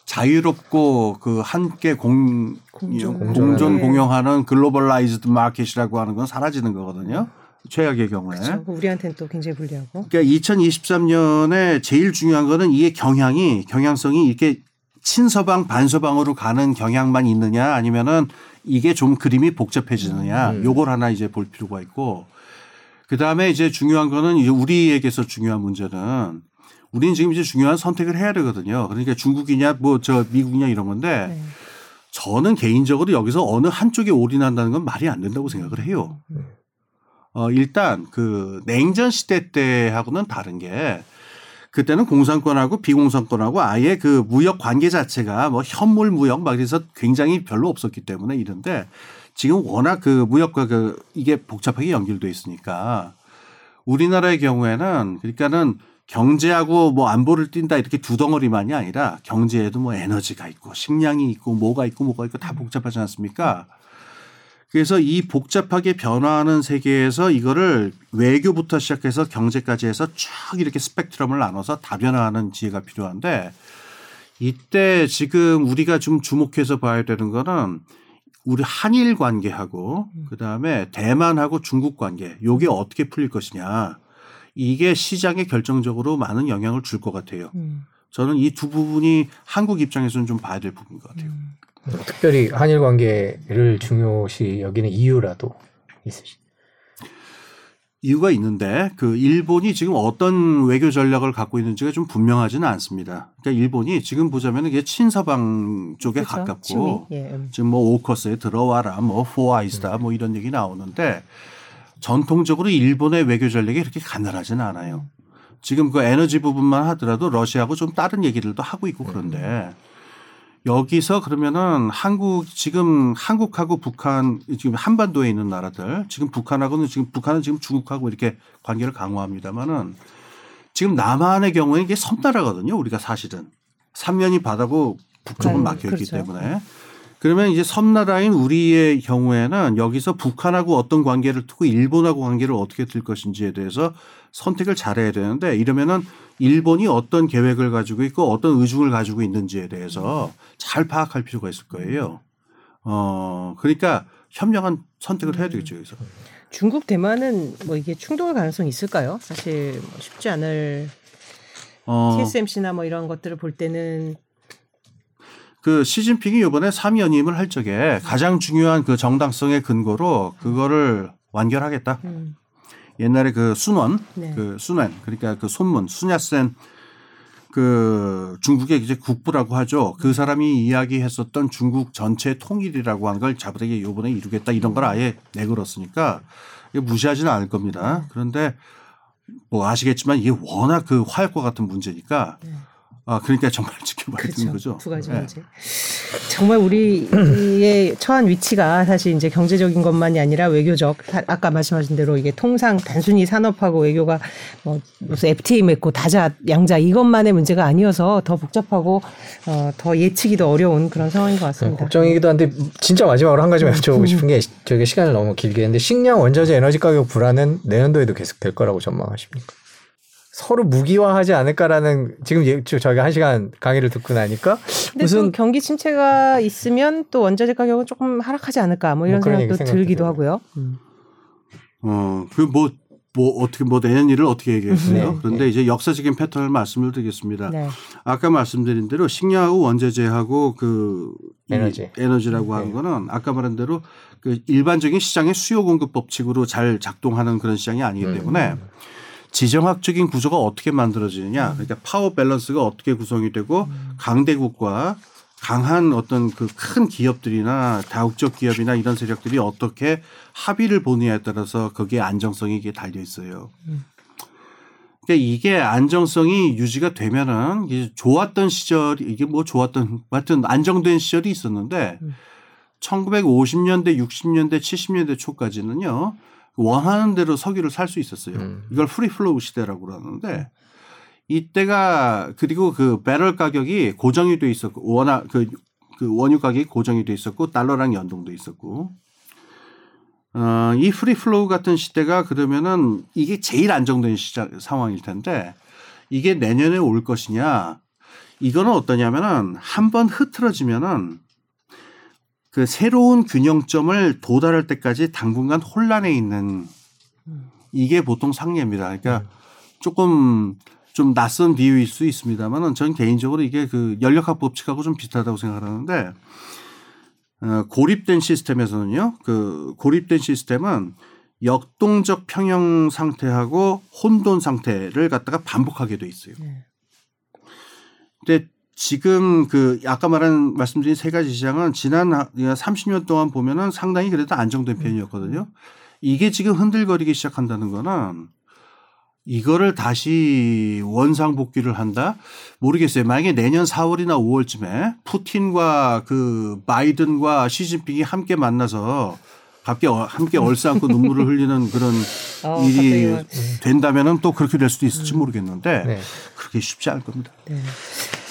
자유롭고 그 함께 공, 공존. 공존 네. 공용하는 globalized market이라고 하는 건 사라지는 거거든요. 최악의 경우에. 그렇죠. 우리한테는 또 굉장히 불리하고. 그러니까 2023년에 제일 중요한 거는 이의 경향이 경향성이 이렇게 친서방 반서방으로 가는 경향만 있느냐 아니면은 이게 좀 그림이 복잡해지느냐 음. 요걸 하나 이제 볼 필요가 있고 그 다음에 이제 중요한 거는 이제 우리에게서 중요한 문제는 우리는 지금 이제 중요한 선택을 해야 되거든요. 그러니까 중국이냐 뭐 저 미국이냐 이런 건데 네. 저는 개인적으로 여기서 어느 한쪽에 올인한다는 건 말이 안 된다고 생각을 해요. 어, 일단 그 냉전 시대 때하고는 다른 게 그때는 공산권하고 비공산권하고 아예 그 무역 관계 자체가 뭐 현물 무역 막 그래서 굉장히 별로 없었기 때문에 이런데 지금 워낙 그 무역과 그 이게 복잡하게 연결돼 있으니까 우리나라의 경우에는 그러니까는 경제하고 뭐 안보를 띈다 이렇게 두 덩어리만이 아니라 경제에도 뭐 에너지가 있고 식량이 있고 뭐가 있고 뭐가 있고 다 복잡하지 않습니까? 그래서 이 복잡하게 변화하는 세계에서 이거를 외교부터 시작해서 경제까지 해서 쭉 이렇게 스펙트럼을 나눠서 다변화하는 지혜가 필요한데 이때 지금 우리가 좀 주목해서 봐야 되는 거는 우리 한일 관계하고 음. 그다음에 대만하고 중국 관계 요게 어떻게 풀릴 것이냐. 이게 시장에 결정적으로 많은 영향을 줄 것 같아요. 음. 저는 이 두 부분이 한국 입장에서는 좀 봐야 될 부분인 것 같아요. 음. 특별히 한일 관계를 중요시 여기는 이유라도 있으시. 이유가 있는데 그 일본이 지금 어떤 외교 전략을 갖고 있는지가 좀 분명하지는 않습니다. 그러니까 일본이 지금 보자면 이게 친서방 쪽에 그렇죠. 가깝고. 예, 음. 지금 뭐 오커스에 들어와라, 뭐 포아이스다, 뭐 이런 얘기 나오는데 전통적으로 일본의 외교 전략이 그렇게 간단하지는 않아요. 지금 그 에너지 부분만 하더라도 러시아하고 좀 다른 얘기들도 하고 있고 그런데 여기서 그러면은 한국 지금 한국하고 북한 지금 한반도에 있는 나라들 지금 북한하고는 지금 북한은 지금 중국하고 이렇게 관계를 강화합니다만은 지금 남한의 경우에 이게 섬나라거든요. 우리가 사실은 삼면이 바다고 북쪽은 음, 막혀 있기 그렇죠. 때문에 그러면 이제 섬나라인 우리의 경우에는 여기서 북한하고 어떤 관계를 두고 일본하고 관계를 어떻게 들 것인지에 대해서 선택을 잘해야 되는데 이러면은 일본이 어떤 계획을 가지고 있고 어떤 의중을 가지고 있는지에 대해서 잘 파악할 필요가 있을 거예요. 어, 그러니까 현명한 선택을 해야 되겠죠, 여기서. 중국 대만은 뭐 이게 충돌 가능성이 있을까요? 사실 뭐 쉽지 않을 어, TSMC나 뭐 이런 것들을 볼 때는 그 시진핑이 이번에 3위 연임을 할 적에 가장 중요한 그 정당성의 근거로 그거를 완결하겠다. 음, 옛날에 그 순원, 네. 그 순원, 그러니까 그 손문, 순야센 그 중국의 이제 국부라고 하죠. 그 사람이 이야기했었던 중국 전체 통일이라고 한 걸 자부되게 요번에 이루겠다 이런 걸 아예 내걸었으니까 무시하지는 않을 겁니다. 그런데 뭐 아시겠지만 이게 워낙 그 화약과 같은 문제니까 네. 아 그러니까 정말 지켜봐야 되는 그렇죠. 거죠. 두 가지 네. 문제. 정말 우리의 처한 위치가 사실 이제 경제적인 것만이 아니라 외교적 사- 아까 말씀하신 대로 이게 통상 단순히 산업하고 외교가 뭐 무슨 FTA 맺고 다자 양자 이것만의 문제가 아니어서 더 복잡하고 어, 더 예측이 더 어려운 그런 상황인 것 같습니다. 걱정이기도 한데 진짜 마지막으로 한 가지만 여쭤보고 싶은 게 저희가 시간을 너무 길게 했는데 식량 원자재 에너지 가격 불안은 내년도에도 계속 될 거라고 전망하십니까? 서로 무기화하지 않을까라는 지금 예- 저- 저희가 한 시간 강의를 듣고 나니까 무슨 또 경기 침체가 있으면 또 원자재 가격은 조금 하락하지 않을까 뭐 이런 뭐 생각도 들기도 들어요. 하고요. 음. 어, 그 뭐, 뭐 어떻게 뭐 내년 일을 어떻게 얘기했어요? 네. 그런데 이제 역사적인 패턴을 말씀을 드리겠습니다. 네. 아까 말씀드린 대로 식량하고 원자재하고 그이 에너지. 에너지라고 하는 네. 거는 아까 말한 대로 그 일반적인 시장의 수요 공급 법칙으로 잘 작동하는 그런 시장이 아니기 음. 때문에 지정학적인 구조가 어떻게 만들어지느냐, 그러니까 파워 밸런스가 어떻게 구성이 되고 강대국과 강한 어떤 그 큰 기업들이나 다국적 기업이나 이런 세력들이 어떻게 합의를 보느냐에 따라서 거기에 안정성이 이게 달려 있어요. 그러니까 이게 안정성이 유지가 되면은 이게 좋았던 시절이 이게 뭐 좋았던 하여튼 안정된 시절이 있었는데 음. 1950년대, 60년대, 70년대 초까지는요. 원하는 대로 석유를 살 수 있었어요. 음. 이걸 free flow 시대라고 그러는데 이때가 그리고 그 배럴 가격이 고정이 돼 있었고 워낙 그, 그 원유 가격이 고정이 돼 있었고 달러랑 연동돼 있었고 어, 이 free flow 같은 시대가 그러면은 이게 제일 안정된 시작 상황일 텐데 이게 내년에 올 것이냐 이거는 어떠냐면은 한번 흐트러지면은 그 새로운 균형점을 도달할 때까지 당분간 혼란에 있는 이게 보통 상례입니다. 그러니까 조금 좀 낯선 비유일 수 있습니다만은 전 개인적으로 이게 그 연력학 법칙하고 좀 비슷하다고 생각하는데 어, 고립된 시스템에서는요, 그 고립된 시스템은 역동적 평형 상태하고 혼돈 상태를 갖다가 반복하게 돼 있어요. 네. 근데 지금 그 아까 말한 말씀드린 세 가지 시장은 지난 30년 동안 보면은 상당히 그래도 안정된 편이었거든요. 이게 지금 흔들거리기 시작한다는 거는 이거를 다시 원상복귀를 한다? 모르겠어요. 만약에 내년 4월이나 5월쯤에 푸틴과 그 바이든과 시진핑이 함께 만나서 함께 어- 함께 얼싸안고 눈물을 흘리는 그런 어, 일이 갑자기 된다면은 또 그렇게 될 수도 있을지 모르겠는데 네. 그렇게 쉽지 않을 겁니다. 네.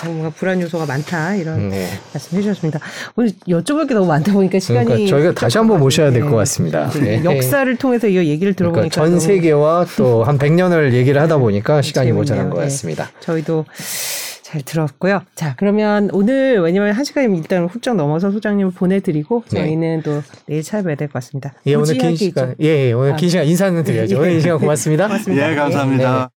뭔가 불안 요소가 많다 이런 네. 말씀 해주셨습니다. 오늘 여쭤볼 게 너무 많다 보니까 시간이 그러니까 저희가 다시 한번 모셔야 될것 네. 같습니다. 네. 역사를 통해서 이 얘기를 들어보니까 그러니까 전 세계와 또 한 100년을 얘기를 하다 보니까 시간이 재밌네요. 모자란 것 네. 같습니다. 저희도 잘 들었고요. 자, 그러면 오늘 왜냐면 한 시간이 일단 훌쩍 넘어서 소장님을 보내드리고 네. 저희는 또 내일 찾아뵈야 될 것 같습니다. 예, 오늘 긴 시간, 좀- 예, 예, 오늘 아, 긴 시간 인사는 드려야죠. 예. 오늘 이 시간 고맙습니다. 고맙습니다. 예, 감사합니다. 네.